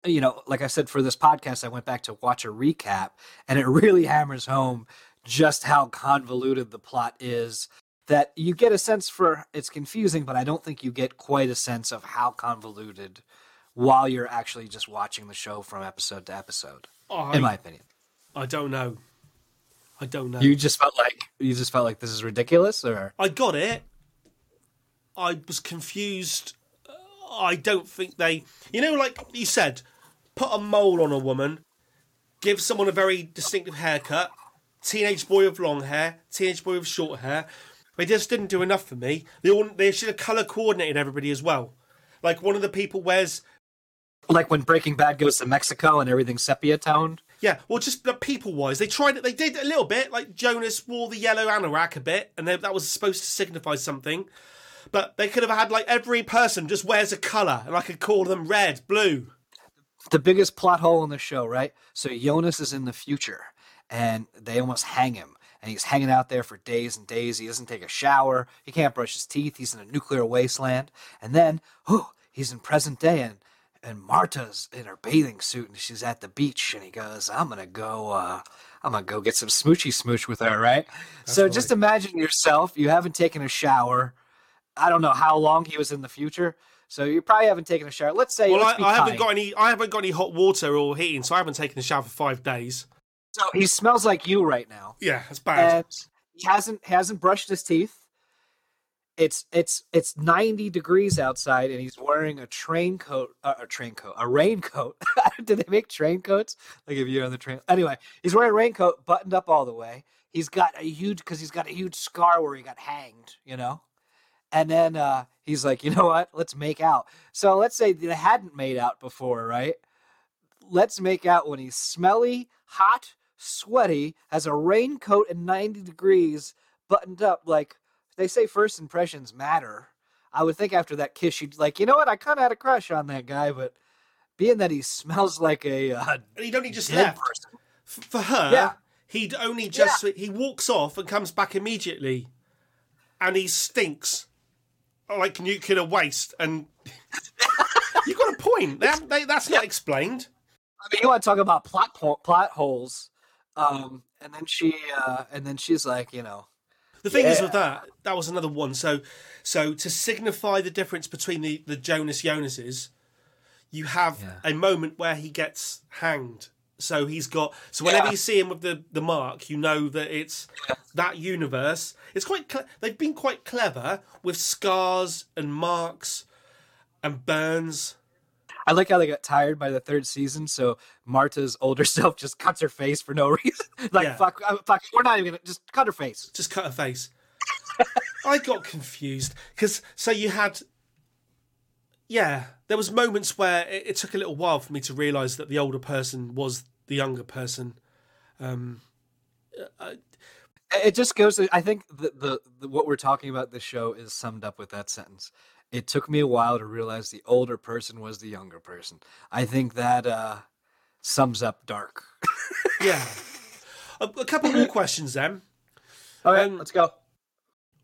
you know, like I said for this podcast, I went back to watch a recap, and it *laughs* really hammers home just how convoluted the plot is. That you get a sense for it's confusing, but I don't think you get quite a sense of how convoluted while you're actually just watching the show from episode to episode. In my opinion, I don't know. I don't know. you just felt like you just felt like this is ridiculous, or I got it. I was confused. I don't think they. You know, like you said, put a mole on a woman, give someone a very distinctive haircut, teenage boy with long hair, teenage boy with short hair. They just didn't do enough for me. They all, they should have color coordinated everybody as well. Like one of the people wears like when Breaking Bad goes to Mexico and everything sepia toned. Yeah, well, just the people wise, they tried it. They did a little bit. Like Jonas wore the yellow anorak a bit, and they, that was supposed to signify something. But they could have had like every person just wears a color, and I could call them red, blue. the biggest plot hole in the show, right? So Jonas is in the future, and they almost hang him, and he's hanging out there for days and days. He doesn't take a shower. He can't brush his teeth. He's in a nuclear wasteland, and then, oh, he's in present day, and and Marta's in her bathing suit, and she's at the beach, and he goes, "I'm gonna go." Uh, I'm gonna go get some smoochy smooch with her, right? so just imagine yourself. You haven't taken a shower. I don't know how long he was in the future. So you probably haven't taken a shower. Let's say. Well, let's I, I haven't got any. I haven't got any hot water or heating, so I haven't taken a shower for five days. So he smells like you right now, Yeah, that's bad. and he hasn't hasn't brushed his teeth. It's it's it's ninety degrees outside, and he's wearing a train coat, uh, a train coat, a raincoat. *laughs* Did they make train coats? Like if you're on the train. Anyway, he's wearing a raincoat, buttoned up all the way. He's got a huge because he's got a huge scar where he got hanged. You know. And then uh, he's like, you know what? Let's make out. So let's say they hadn't made out before, right? Let's make out when he's smelly, hot, sweaty, has a raincoat and 90 degrees, buttoned up. Like they say, first impressions matter. I would think after that kiss, you'd like, you know what? I kind of had a crush on that guy, but being that he smells like a uh, and he'd only just left. person. For her, Yeah. he'd only just. He walks off and comes back immediately, and he stinks like nuclear waste. And *laughs* you got a point. Haven't- they- that's not explained. I mean, you want to talk about plot plot holes? Um, and then she, uh, and then she's like, you know, The thing is with that, that was another one. So, so to signify the difference between the the Jonas Jonases, you have Yeah. a moment where he gets hanged. So he's got. So whenever Yeah. you see him with the the mark, you know that it's that universe. It's quite. Cle- they've been quite clever with scars and marks and burns. I like how they got tired by the third season, so Marta's older *laughs* self just cuts her face for no reason. *laughs* like, Yeah. fuck, uh, fuck, we're not even gonna just cut her face. just cut her face. I got confused because so you had, yeah, there was moments where it, it took a little while for me to realise that the older person was the younger person. Um, It just goes. To, I think the, the the what we're talking about this show is summed up with that sentence. It took me a while to realize the older person was the younger person. I think that uh, sums up Dark. yeah, a, a couple more *laughs* questions then. All right, Um, let's go.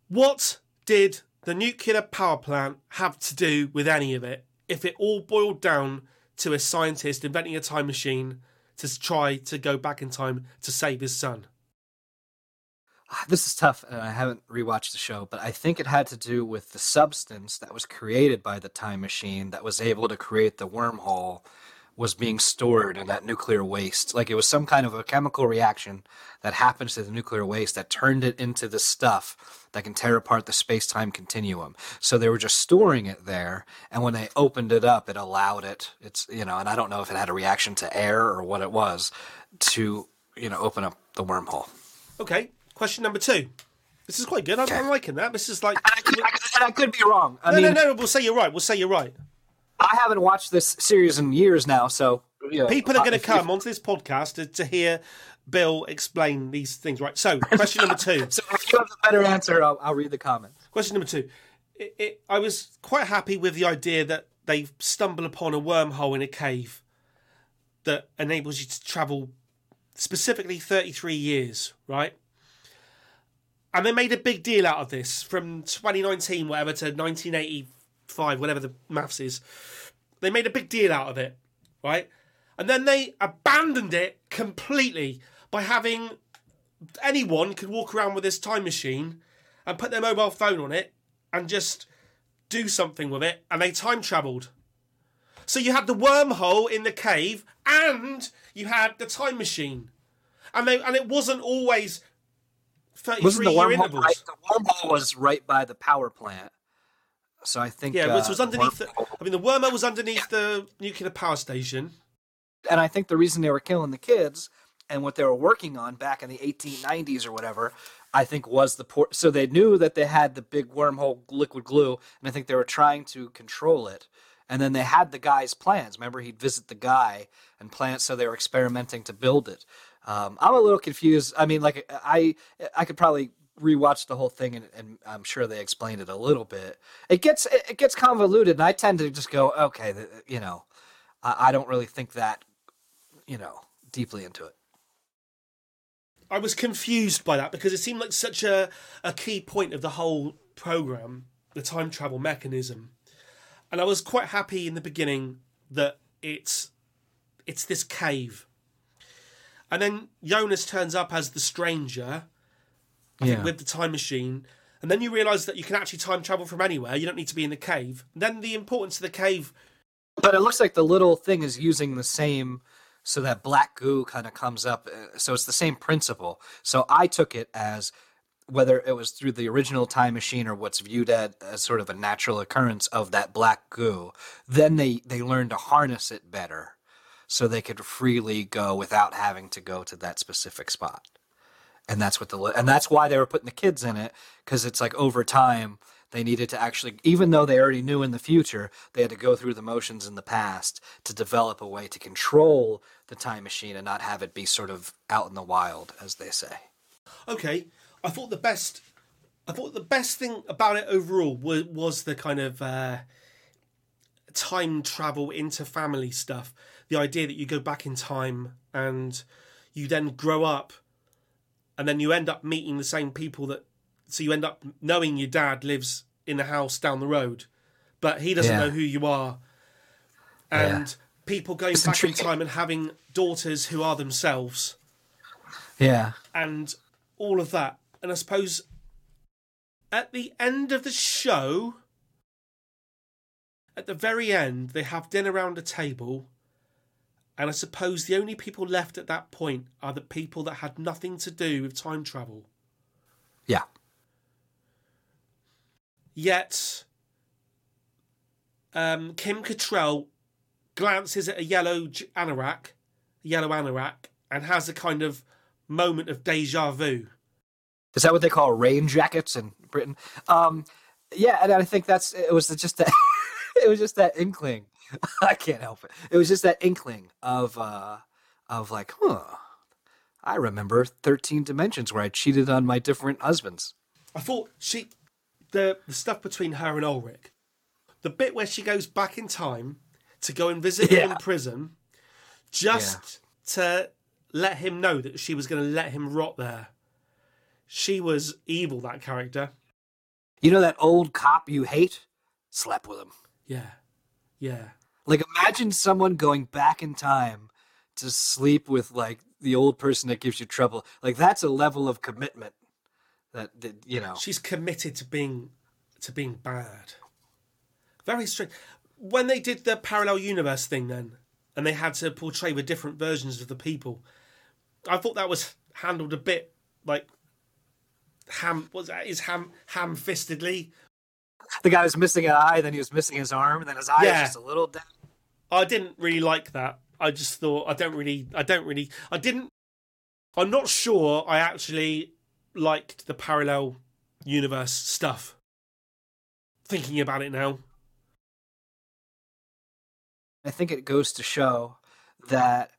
What did the nuclear power plant have to do with any of it? If it all boiled down to a scientist inventing a time machine to try to go back in time to save his son. Ah, this is tough, and I haven't rewatched the show, but I think it had to do with the substance that was created by the time machine that was able to create the wormhole was being stored in that nuclear waste. Like it was some kind of a chemical reaction that happens to the nuclear waste that turned it into the stuff that can tear apart the space time continuum. So they were just storing it there, and when they opened it up, it allowed it. It's you know, and I don't know if it had a reaction to air or what it was to you know open up the wormhole. Okay, question number two. This is quite good. I'm, I'm liking that. This is like. And I could, I could, I could be wrong. I No, mean, no, no. We'll say you're right. We'll say you're right. I haven't watched this series in years now, so you know, People are uh, going to if- come onto this podcast to, to hear Bill explain these things. Right. So, question number two. *laughs* So if you have a better answer, I'll, I'll read the comment. Question number two. It, it, I was quite happy with the idea that they stumble upon a wormhole in a cave that enables you to travel specifically 33 years, right? And they made a big deal out of this from 2019, whatever, to 1985, whatever the maths is. They made a big deal out of it, right? And then they abandoned it completely by having anyone could walk around with this time machine and put their mobile phone on it and just do something with it, and they time travelled. So you had the wormhole in the cave, and you had the time machine, and they and it wasn't always Wasn't the wormhole right? The wormhole was right by the power plant, so I think Yeah, uh, which was underneath. The, I mean, the wormhole was underneath the nuclear power station. and I think the reason they were killing the kids and what they were working on back in the 1890s or whatever, I think was the port. So they knew that they had the big wormhole liquid glue, and I think they were trying to control it. And then they had the guy's plans. Remember, he'd visit the guy and plan so they were experimenting to build it. Um, I'm a little confused. I mean, like I, I could probably rewatch the whole thing, and, and I'm sure they explained it a little bit. It gets, it gets convoluted, and I tend to just go, okay, the, you know, I, I don't really think that, you know, deeply into it. I was confused by that because it seemed like such a, a key point of the whole program, the time travel mechanism. And I was quite happy in the beginning that it's it's this cave. And then Jonas turns up as the stranger Yeah. with the time machine. And then you realise that you can actually time travel from anywhere. You don't need to be in the cave. then the importance of the cave But it looks like the little thing is using the same, so that black goo kind of comes up. uh, So it's the same principle. So I took it as whether it was through the original time machine or what's viewed at, as sort of a natural occurrence of that black goo. Then they they learned to harness it better, so they could freely go without having to go to that specific spot. And that's what the and that's why they were putting the kids in it because it's like over time they needed to actually even though they already knew in the future they had to go through the motions in the past to develop a way to control the time machine and not have it be sort of out in the wild as they say okay, I thought the best, I thought the best thing about it overall was, was the kind of uh, time travel into family stuff. The idea that you go back in time and you then grow up, and then you end up meeting the same people that, so you end up knowing your dad lives in a house down the road, but he doesn't Yeah. know who you are, and people going It's back in time and having daughters who are themselves yeah and all of that. And I suppose at the end of the show, at the very end, they have dinner around a table. And I suppose the only people left at that point are the people that had nothing to do with time travel. yeah Yet, um, Kim Cattrall glances at a yellow anorak, yellow anorak, and has a kind of moment of deja vu. is that what they call rain jackets in britain um yeah and i think that's it was just that *laughs* it was just that inkling *laughs* i can't help it. It was just that inkling of uh of like huh i remember 13 dimensions where i cheated on my different husbands. I thought she, the the stuff between her and Ulrich, the bit where she goes back in time to go and visit him in prison, just to let him know that she was going to let him rot there. She was evil, that character. you know that old cop you hate? Slept with him. Yeah, yeah. Like imagine someone going back in time to sleep with like the old person that gives you trouble like that's a level of commitment that, that you know She's committed to being to being bad. Very strange. When they did the parallel universe thing, then, and they had to portray the different versions of the people, I thought that was handled a bit like ham. Was that is ham ham fistedly? the guy was missing an eye, then he was missing his arm, and then his eye Yeah. was just a little down. I didn't really like that. I just thought I don't really, I don't really, I didn't. I'm not sure I actually liked the parallel universe stuff. Thinking about it now, I think it goes to show that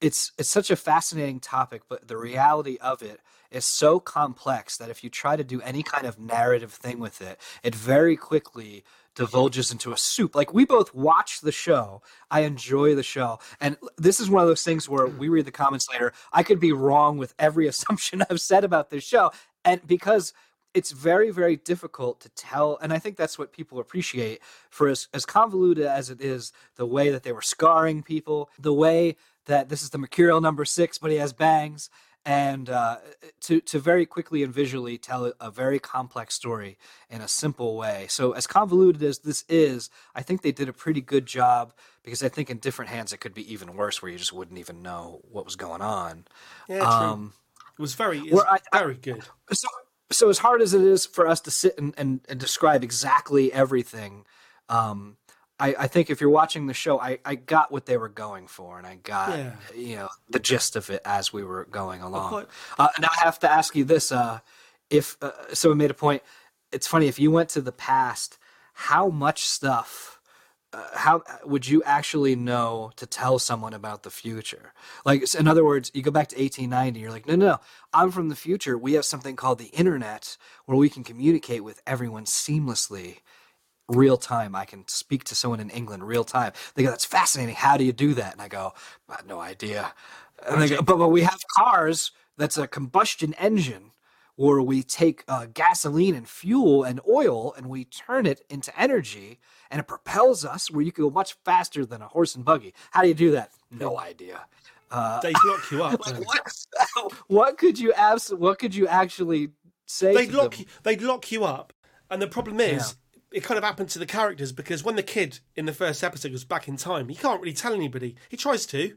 it's it's such a fascinating topic, but the reality of it is so complex that if you try to do any kind of narrative thing with it, it very quickly divulges into a soup. Like we both watch the show. I enjoy the show. And this is one of those things where we read the comments later. I could be wrong with every *laughs* assumption I've said about this show. And because it's very, very difficult to tell. And I think that's what people appreciate for as, as convoluted as it is, the way that they were scarring people, the way that this is the Mercurial number six, but he has bangs. And uh, to to very quickly and visually tell a- very complex story in a simple way. So as convoluted as this is, I think they did a pretty good job because I think in different hands it could be even worse, where you just wouldn't even know what was going on. yeah. Um, it was very, it was I- very good. so so as hard as it is for us to sit and, and, and describe exactly everything um I, I think if you're watching the show I, I got what they were going for and i got Yeah. you know the gist of it as we were going along uh, now i have to ask you this uh if uh, someone made a point it's funny if you went to the past how much stuff uh, how would you actually know to tell someone about the future? Like, in other words, you go back to 1890, you're like, no, no, no, I'm from the future. We have something called the internet where we can communicate with everyone seamlessly real time. I can speak to someone in England real time. They go, "That's fascinating. How do you do that?" And I go, "I have no idea." And they go, "But but we have cars that's a combustion engine." Where we take uh, gasoline and fuel and oil and we turn it into energy and it propels us where you can go much faster than a horse and buggy. How do you do that? No idea. Uh, They'd lock you up. *laughs* like, what, *laughs* what could you abs- What could you actually say? They'd lock them? you, they'd lock you up, and the problem is, it kind of happened to the characters because when the kid in the first episode goes back in time, he can't really tell anybody. He tries to.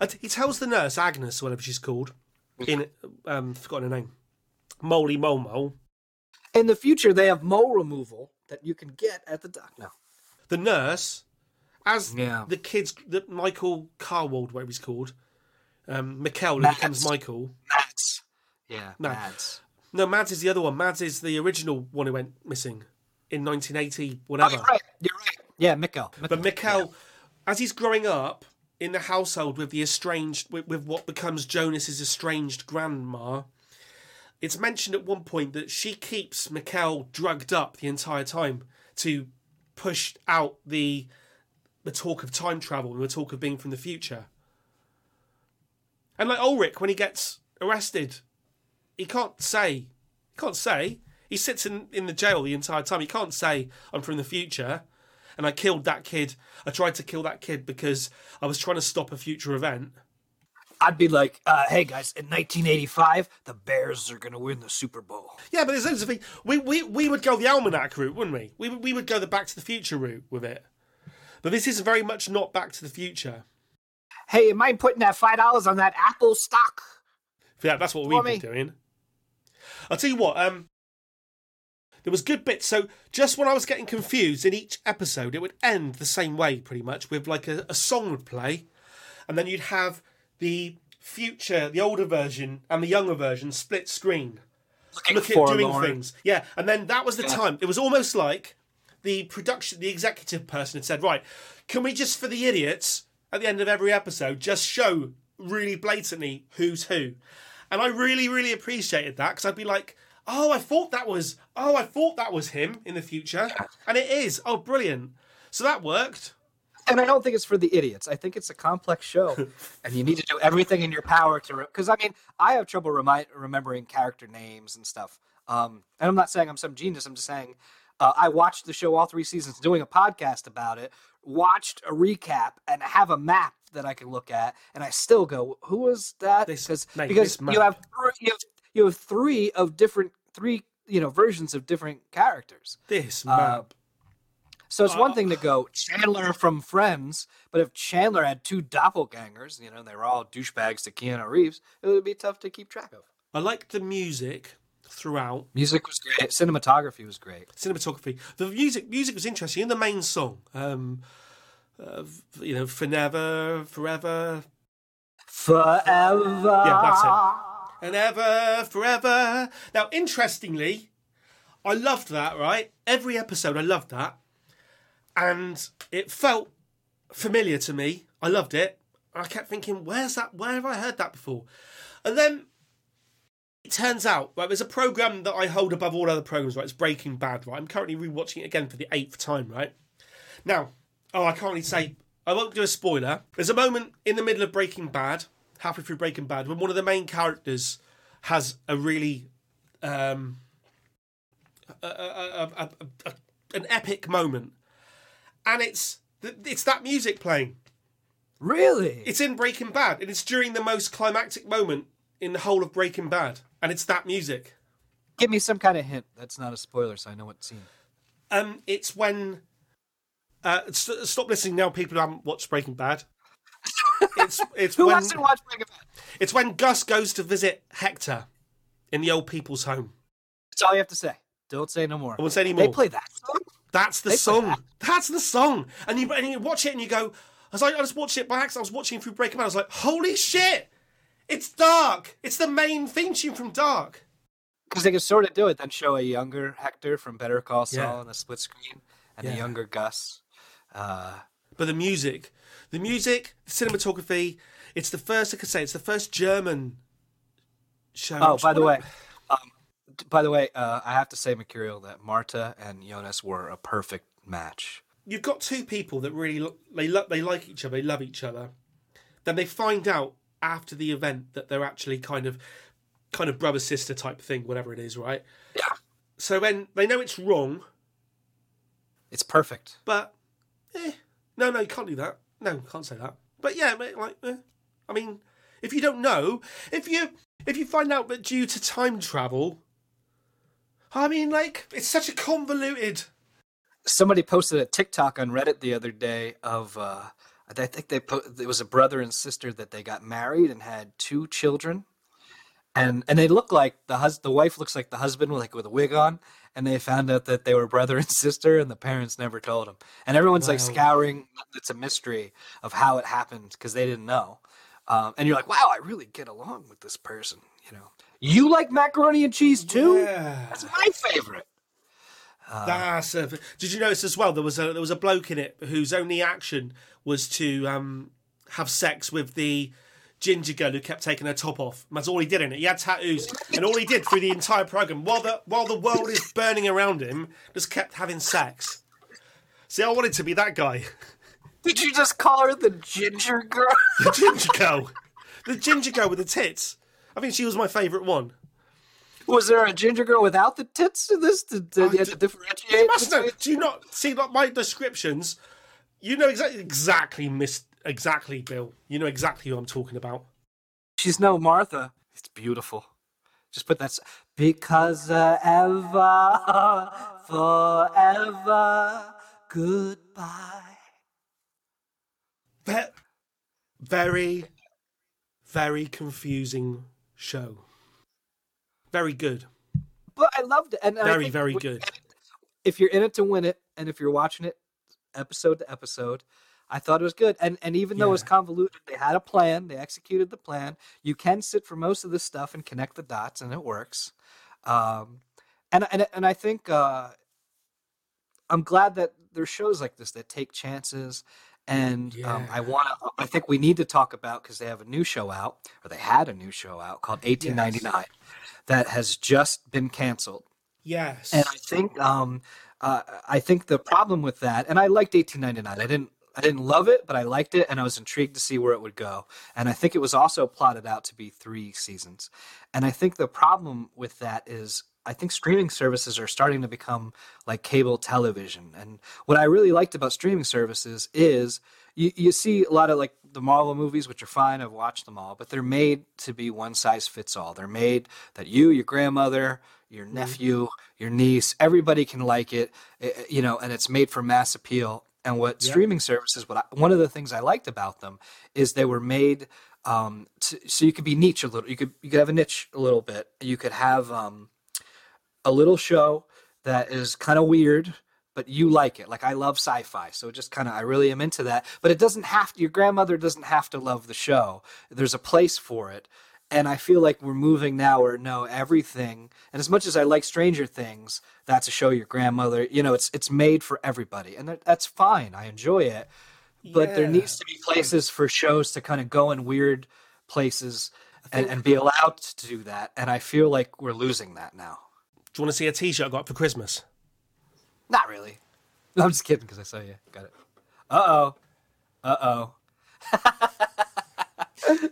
And he tells the nurse Agnes, or whatever she's called, in um, forgotten her name, Moly Mole Mole. In the future, they have mole removal that you can get at the doc. No, The nurse, as Yeah. the kids, the Michael Kahnwald, whatever he's called, um, Mikkel, who Mads. becomes Michael. Mads. Yeah, No. Mads. No, Mads is the other one. Mads is the original one who went missing in 1980, Oh, whatever. you're right. You're right. Yeah, Mikkel. But Mikkel, as he's growing up in the household with the estranged, with, with what becomes Jonas's estranged grandma, it's mentioned at one point that she keeps Mikkel drugged up the entire time to push out the the talk of time travel and the talk of being from the future. And like Ulrich, when he gets arrested, he can't say, he can't say. He sits in, in the jail the entire time. He can't say, I'm from the future and I killed that kid. I tried to kill that kid because I was trying to stop a future event. I'd be like, uh, "Hey guys, in 1985, the Bears are going to win the Super Bowl." Yeah, but there's loads of things. We, we, we would go the almanac route, wouldn't we? we? would- We would go the Back to the Future route with it. But this is very much not Back to the Future. Hey, you mind putting that five dollars on that Apple stock? Yeah, that's what we've been doing. I'll tell you what, um, there was good bits. So just when I was getting confused in each episode, it would end the same way pretty much, with like a, a song would play, and then you'd have the future, the older version, and the younger version split screen. Looking look at doing things. Yeah, and then that was the time. It was almost like the production, the executive person had said, "Right, can we just for the idiots at the end of every episode just show really blatantly who's who?" And I really, really appreciated that because I'd be like, "Oh, I thought that was, oh, I thought that was him in the future, and it is. Oh, brilliant! So that worked." And I don't think it's for the idiots. I think it's a complex show, *laughs* and you need to do everything in your power to. Because I mean, I have trouble remi- remembering character names and stuff. Um, and I'm not saying I'm some genius. I'm just saying uh, I watched the show all three seasons, doing a podcast about it. Watched a recap and have a map that I can look at, and I still go, "Who was that?" This- Because mate, because you have you have you have three of different three you know versions of different characters. This Uh, map. So it's Uh, one thing to go Chandler from Friends, but if Chandler had two doppelgangers, you know, they were all douchebags to Keanu Reeves, it would be tough to keep track of. I liked the music throughout. Music was great. Cinematography was great. cinematography. The music music was interesting in the main song. Um, uh, you know, for never, forever, Forever. Yeah, that's it. And ever, forever. Now, interestingly, I loved that. Right, every episode, I loved that, and it felt familiar to me. I loved it. I kept thinking, "Where's that? Where have I heard that before?" And then it turns out, right, there's a program that I hold above all other programs, right? It's Breaking Bad, right? I'm currently rewatching it again for the eighth time, right? Now, oh, I can't really say, I won't do a spoiler. There's a moment in the middle of Breaking Bad, halfway through Breaking Bad, when one of the main characters has a really, um, a, a, a, an epic moment, and it's it's that music playing. Really? It's in Breaking Bad, and it's during the most climactic moment in the whole of Breaking Bad, and it's that music. Give me some kind of hint. That's not a spoiler, so I know what scene. Um, it's when. Uh, st- stop listening now, people who haven't watched Breaking Bad. It's it's Who when watched Breaking Bad? it's when Gus goes to visit Hector in the old people's home. That's all you have to say. Don't say no more. I won't say any more. They play that song? That's the They song. that. That's the song. And you and you watch it and you go. I was like, I just watched it by accident. I was watching through Breaking Bad. I was like, holy shit! It's Dark. It's the main theme tune from Dark. Because they could sort of do it, then show a younger Hector from Better Call Saul Yeah. on the split screen, and Yeah. a younger Gus. Uh, But the music, the music, the cinematography. It's the first. I could say it's the first German show. oh, by the way, um, by the way, uh, I have to say, Mercurial, that Marta and Jonas were a perfect match. You've got two people that really lo- they lo- they like each other, they love each other. Then they find out after the event that they're actually kind of kind of brother sister type thing, whatever it is, right? Yeah. So when they know it's wrong, It's perfect. but eh, no, no, you can't do that. No, can't say that. But yeah, like, eh. I mean, if you don't know, if you if you find out that due to time travel, I mean, like, it's such a convoluted. Somebody posted a TikTok on Reddit the other day of, uh, I think they put, it was a brother and sister that they got married and had two children. And, and they look like the hus- the wife looks like the husband like with a wig on and they found out that they were brother and *laughs* sister and the parents never told them and everyone's like scouring it's a mystery of how it happened because they didn't know. Um, and you're like wow i really get along with this person you know. You like macaroni and cheese too? Yeah. that's my favorite. That's a, did you notice as well? There was a there was a bloke in it whose only action was to um, have sex with the ginger girl who kept taking her top off. That's all he did in it. He had tattoos, and all he did through the entire program, while the while the world is burning around him, just kept having sex. See, I wanted to be that guy, did you just call her the ginger girl *laughs* the ginger girl, the ginger girl with the tits. I think she was my favourite one. was there a ginger girl without the tits in this to, to, you had to differentiate must know. Do you not see like my descriptions? You know exactly, exactly, Miss, exactly, Bill. You know exactly who I'm talking about. She's no Martha. It's beautiful. Just put that. Because uh, ever, *laughs* forever, goodbye. Ve- very, very confusing show. Very good. But I loved it. And Very, very good. If you're in it to win it, and if you're watching it episode to episode, I thought it was good. And and even though it was convoluted, they had a plan. They executed the plan. You can sit for most of this stuff and connect the dots, and it works. Um, and and and I think uh, I'm glad that there's shows like this that take chances. And um, I want to. I think we need to talk about because they have a new show out, or they had a new show out called 1899, that has just been canceled. Yes. And I think um, uh, I think the problem with that, and I liked 1899. I didn't I didn't love it, but I liked it, and I was intrigued to see where it would go. And I think it was also plotted out to be three seasons. And I think the problem with that is I think streaming services are starting to become like cable television. And what I really liked about streaming services is you, you see a lot of like the Marvel movies, which are fine. I've watched them all, but they're made to be one size fits all. They're made that you, your grandmother, your nephew, your niece, everybody can like it, eh, eh, you know, and it's made for mass appeal. And what streaming services, what I, one of the things I liked about them is they were made um, to, so you could be niche a little. You could you could have a niche a little bit. You could have um, a little show that is kind of weird, but you like it. Like I love sci-fi, so just kind of I really am into that. But it doesn't have to. Your grandmother doesn't have to love the show. There's a place for it, and I feel like we're moving now where no everything. And as much as I like Stranger Things, that's a show your grandmother. You know, it's it's made for everybody, and that, that's fine. I enjoy it, but there needs to be places for shows to kind of go in weird places. And, and be allowed to do that, and I feel like we're losing that now. Do you want to see a T-shirt I got for Christmas? Not really. *laughs* No, I'm just kidding because I saw you. Got it. Uh oh. Uh oh.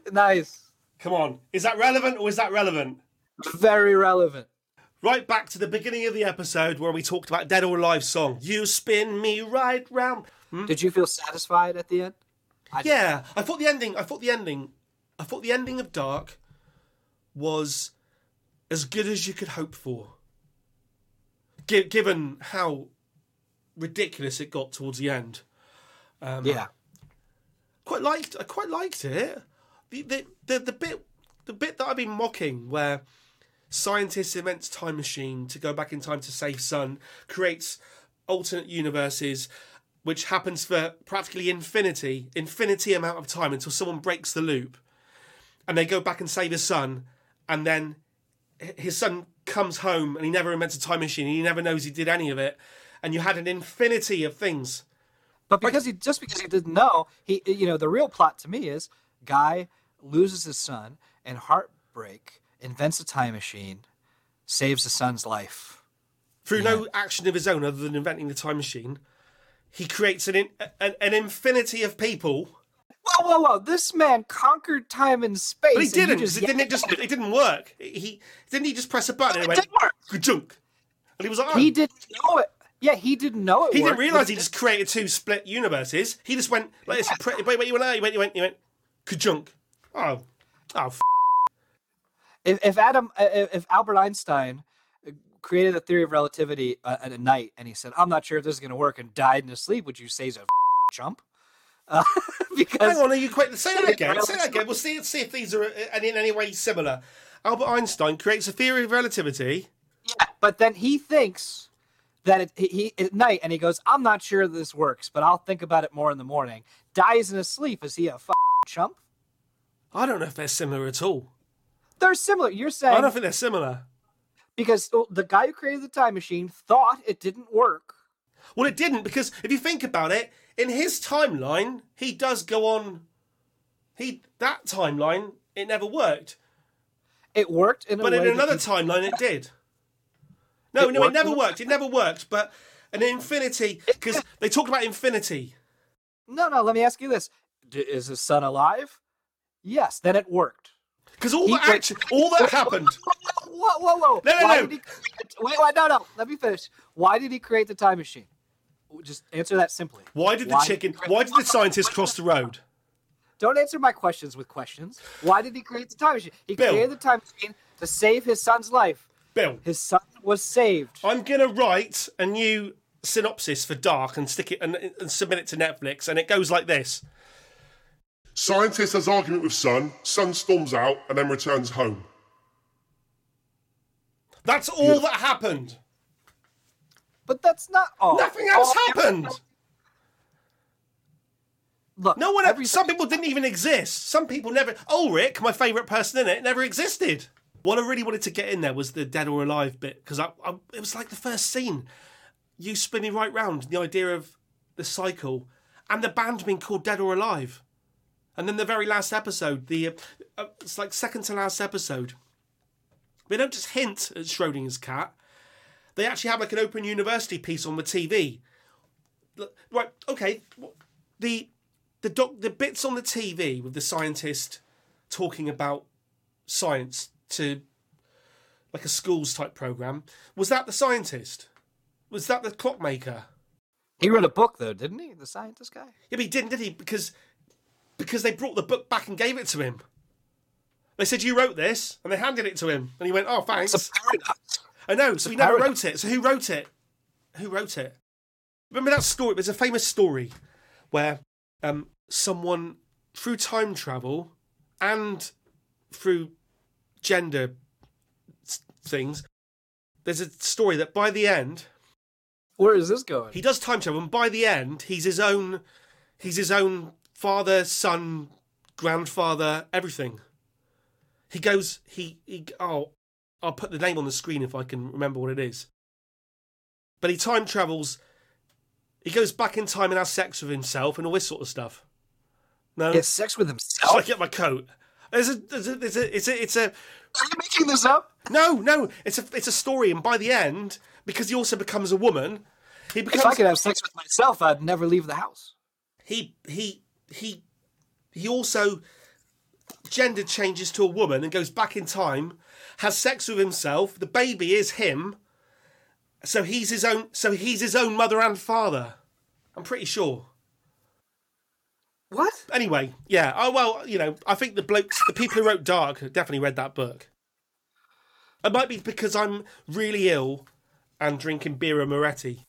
*laughs* nice. Come on, is that relevant or is that relevant? Very relevant. Right back to the beginning of the episode where we talked about Dead or Alive song. You spin me right round. Hmm? Did you feel satisfied at the end? I. Yeah, I thought the ending. I thought the ending. I thought the ending of Dark was as good as you could hope for. Gi- given how ridiculous it got towards the end, um, Yeah. quite liked. I quite liked it. The the the, bit the bit that I've been mocking where scientists invents time machine to go back in time to save Sun, creates alternate universes, which happens for practically infinity, infinity amount of time until someone breaks the loop, and they go back and save his son, and then his son comes home and he never invents a time machine, and he never knows he did any of it, and you had an infinity of things. But because he just because he didn't know, he you know the real plot to me is guy loses his son and heartbreak invents a time machine, saves his son's life. through no action of his own other than inventing the time machine. He creates an, in, an an infinity of people, Whoa, whoa, whoa! This man conquered time and space. but he didn't. just it didn't. It just it didn't work. He didn't. He just press a button and it It went work. "Ka-junk." and he was like, oh. He didn't know it. Yeah, he didn't know it. He didn't realize he just created two split universes. He just went like this. Pre- wait, wait, you went there. You went. You went. You went. Ka-junk. Oh, oh. F- If, if Adam, if Albert Einstein uh, created the theory of relativity uh, at a night, and he said, "I'm not sure if this is going to work," and died in his sleep, would you say he's a chump? Uh, *laughs* because Hang on, are you quite? Say that again. Say that again. We'll see. See if these are uh, in any way similar. Albert Einstein creates a theory of relativity. Yeah, but then he thinks that it, he, he at night, and he goes, "I'm not sure this works, but I'll think about it more in the morning." Dies in his sleep. Is he a f- chump? I don't know if they're similar at all. They're similar. You're saying I don't think they're similar. because the guy who created the time machine thought it didn't work. Well, it didn't because if you think about it, in his timeline, he does go on. He that timeline it never worked, It worked in but in another he- timeline it did. *laughs* No, It no, it never worked. It never worked. But an infinity because they talked about infinity. No, no. Let me ask you this: D- Is his son alive? Yes. Then it worked. Because all He that action, all that *laughs* happened. Whoa, whoa, whoa! No, no, Why no. He, wait, wait, no, no. Let me finish. Why did he create the time machine? Just answer that simply. Why did the Why- chicken? Why did the *laughs* scientist cross the road? Don't answer my questions with questions. Why did he create the time machine? He Bill. created the time machine to save his son's life. Bill, His son was saved. I'm gonna write a new synopsis for Dark and stick it and, and submit it to Netflix, and it goes like this. Scientist has argument with son, son storms out and then returns home. That's all that happened. But that's not all. Nothing else all- happened. Look, No one. every- some people didn't even exist. Some people never. Ulrich, my favourite person in it, never existed. What I really wanted to get in there was the dead or alive bit because I, I, it was like the first scene. You spin me right round the idea of the cycle and the band being called Dead or Alive, and then the very last episode, the uh, uh, it's like second to last episode. They don't just hint at Schrodinger's cat. They actually have like an open university piece on the TV. Right, okay. The the doc, the bits on the TV with the scientist talking about science to like a schools type program was that the scientist? Was that the clockmaker? he wrote a book though, didn't he? The scientist guy. Yeah, but he didn't, did he? Because because they brought the book back and gave it to him. They said you wrote this, and they handed it to him, and he went, "Oh, thanks." It's a paradox. I know. So he never wrote it. So who wrote it? Who wrote it? Remember that story? There's a famous story where um, someone, through time travel and through gender things, there's a story that by the end Where is this going? he does time travel, and by the end he's his own, he's his own father, son, grandfather, everything. He goes, he, he, oh, I'll put the name on the screen if I can remember what it is. But he time travels, he goes back in time and has sex with himself and all this sort of stuff. No, He has sex with himself. Oh, I get my coat? There's a, there's a, there's a, it's a, it's a, Are you making this up? no, no, it's a, it's a story, and by the end, because he also becomes a woman, he If I could have sex with myself, I'd never leave the house. he he he he also gender changes to a woman and goes back in time has sex with himself. The baby is him. So he's his own so he's his own mother and father. I'm pretty sure. What? anyway yeah oh well you know i think the blokes the people who wrote dark definitely read that book. It might be because i'm really ill and drinking beer and moretti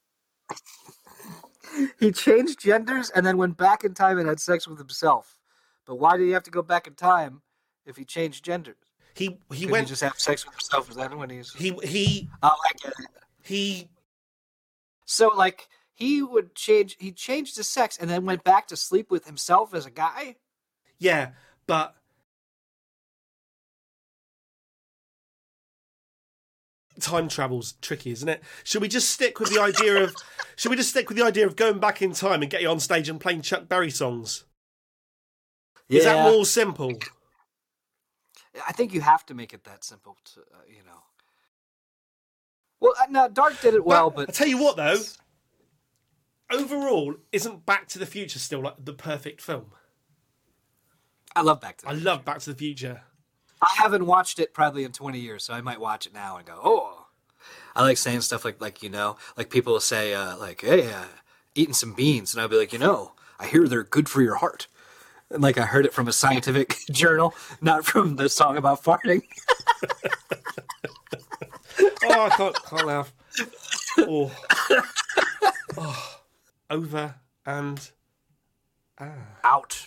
He changed genders and then went back in time and had sex with himself. But why did he have to go back in time if he changed genders? he he Couldn't went he just have sex with himself? Is that when he's? he he Oh, I get it. he So like he would change. He changed his sex and then went back to sleep with himself as a guy. Yeah, but time travel's tricky, isn't it? Should we just stick with the idea of *laughs* should we just stick with the idea of going back in time and get you on stage and playing Chuck Berry songs? Is that more simple? I think you have to make it that simple. To uh, you know. Well, uh, no, Dark did it well, but I tell you what, though, overall, isn't Back to the Future still like the perfect film? I love Back to. I The love Back to the Future. I haven't watched it probably in 20 years, so I might watch it now and go, oh. I like saying stuff like, like you know, like people will say, uh, like, hey, uh, eating some beans, and I'll be like, you know, I hear they're good for your heart. And like I heard it from a scientific *laughs* journal, not from the song about farting. *laughs* Oh, I can't, can't laugh. Oh. oh. Over and Out.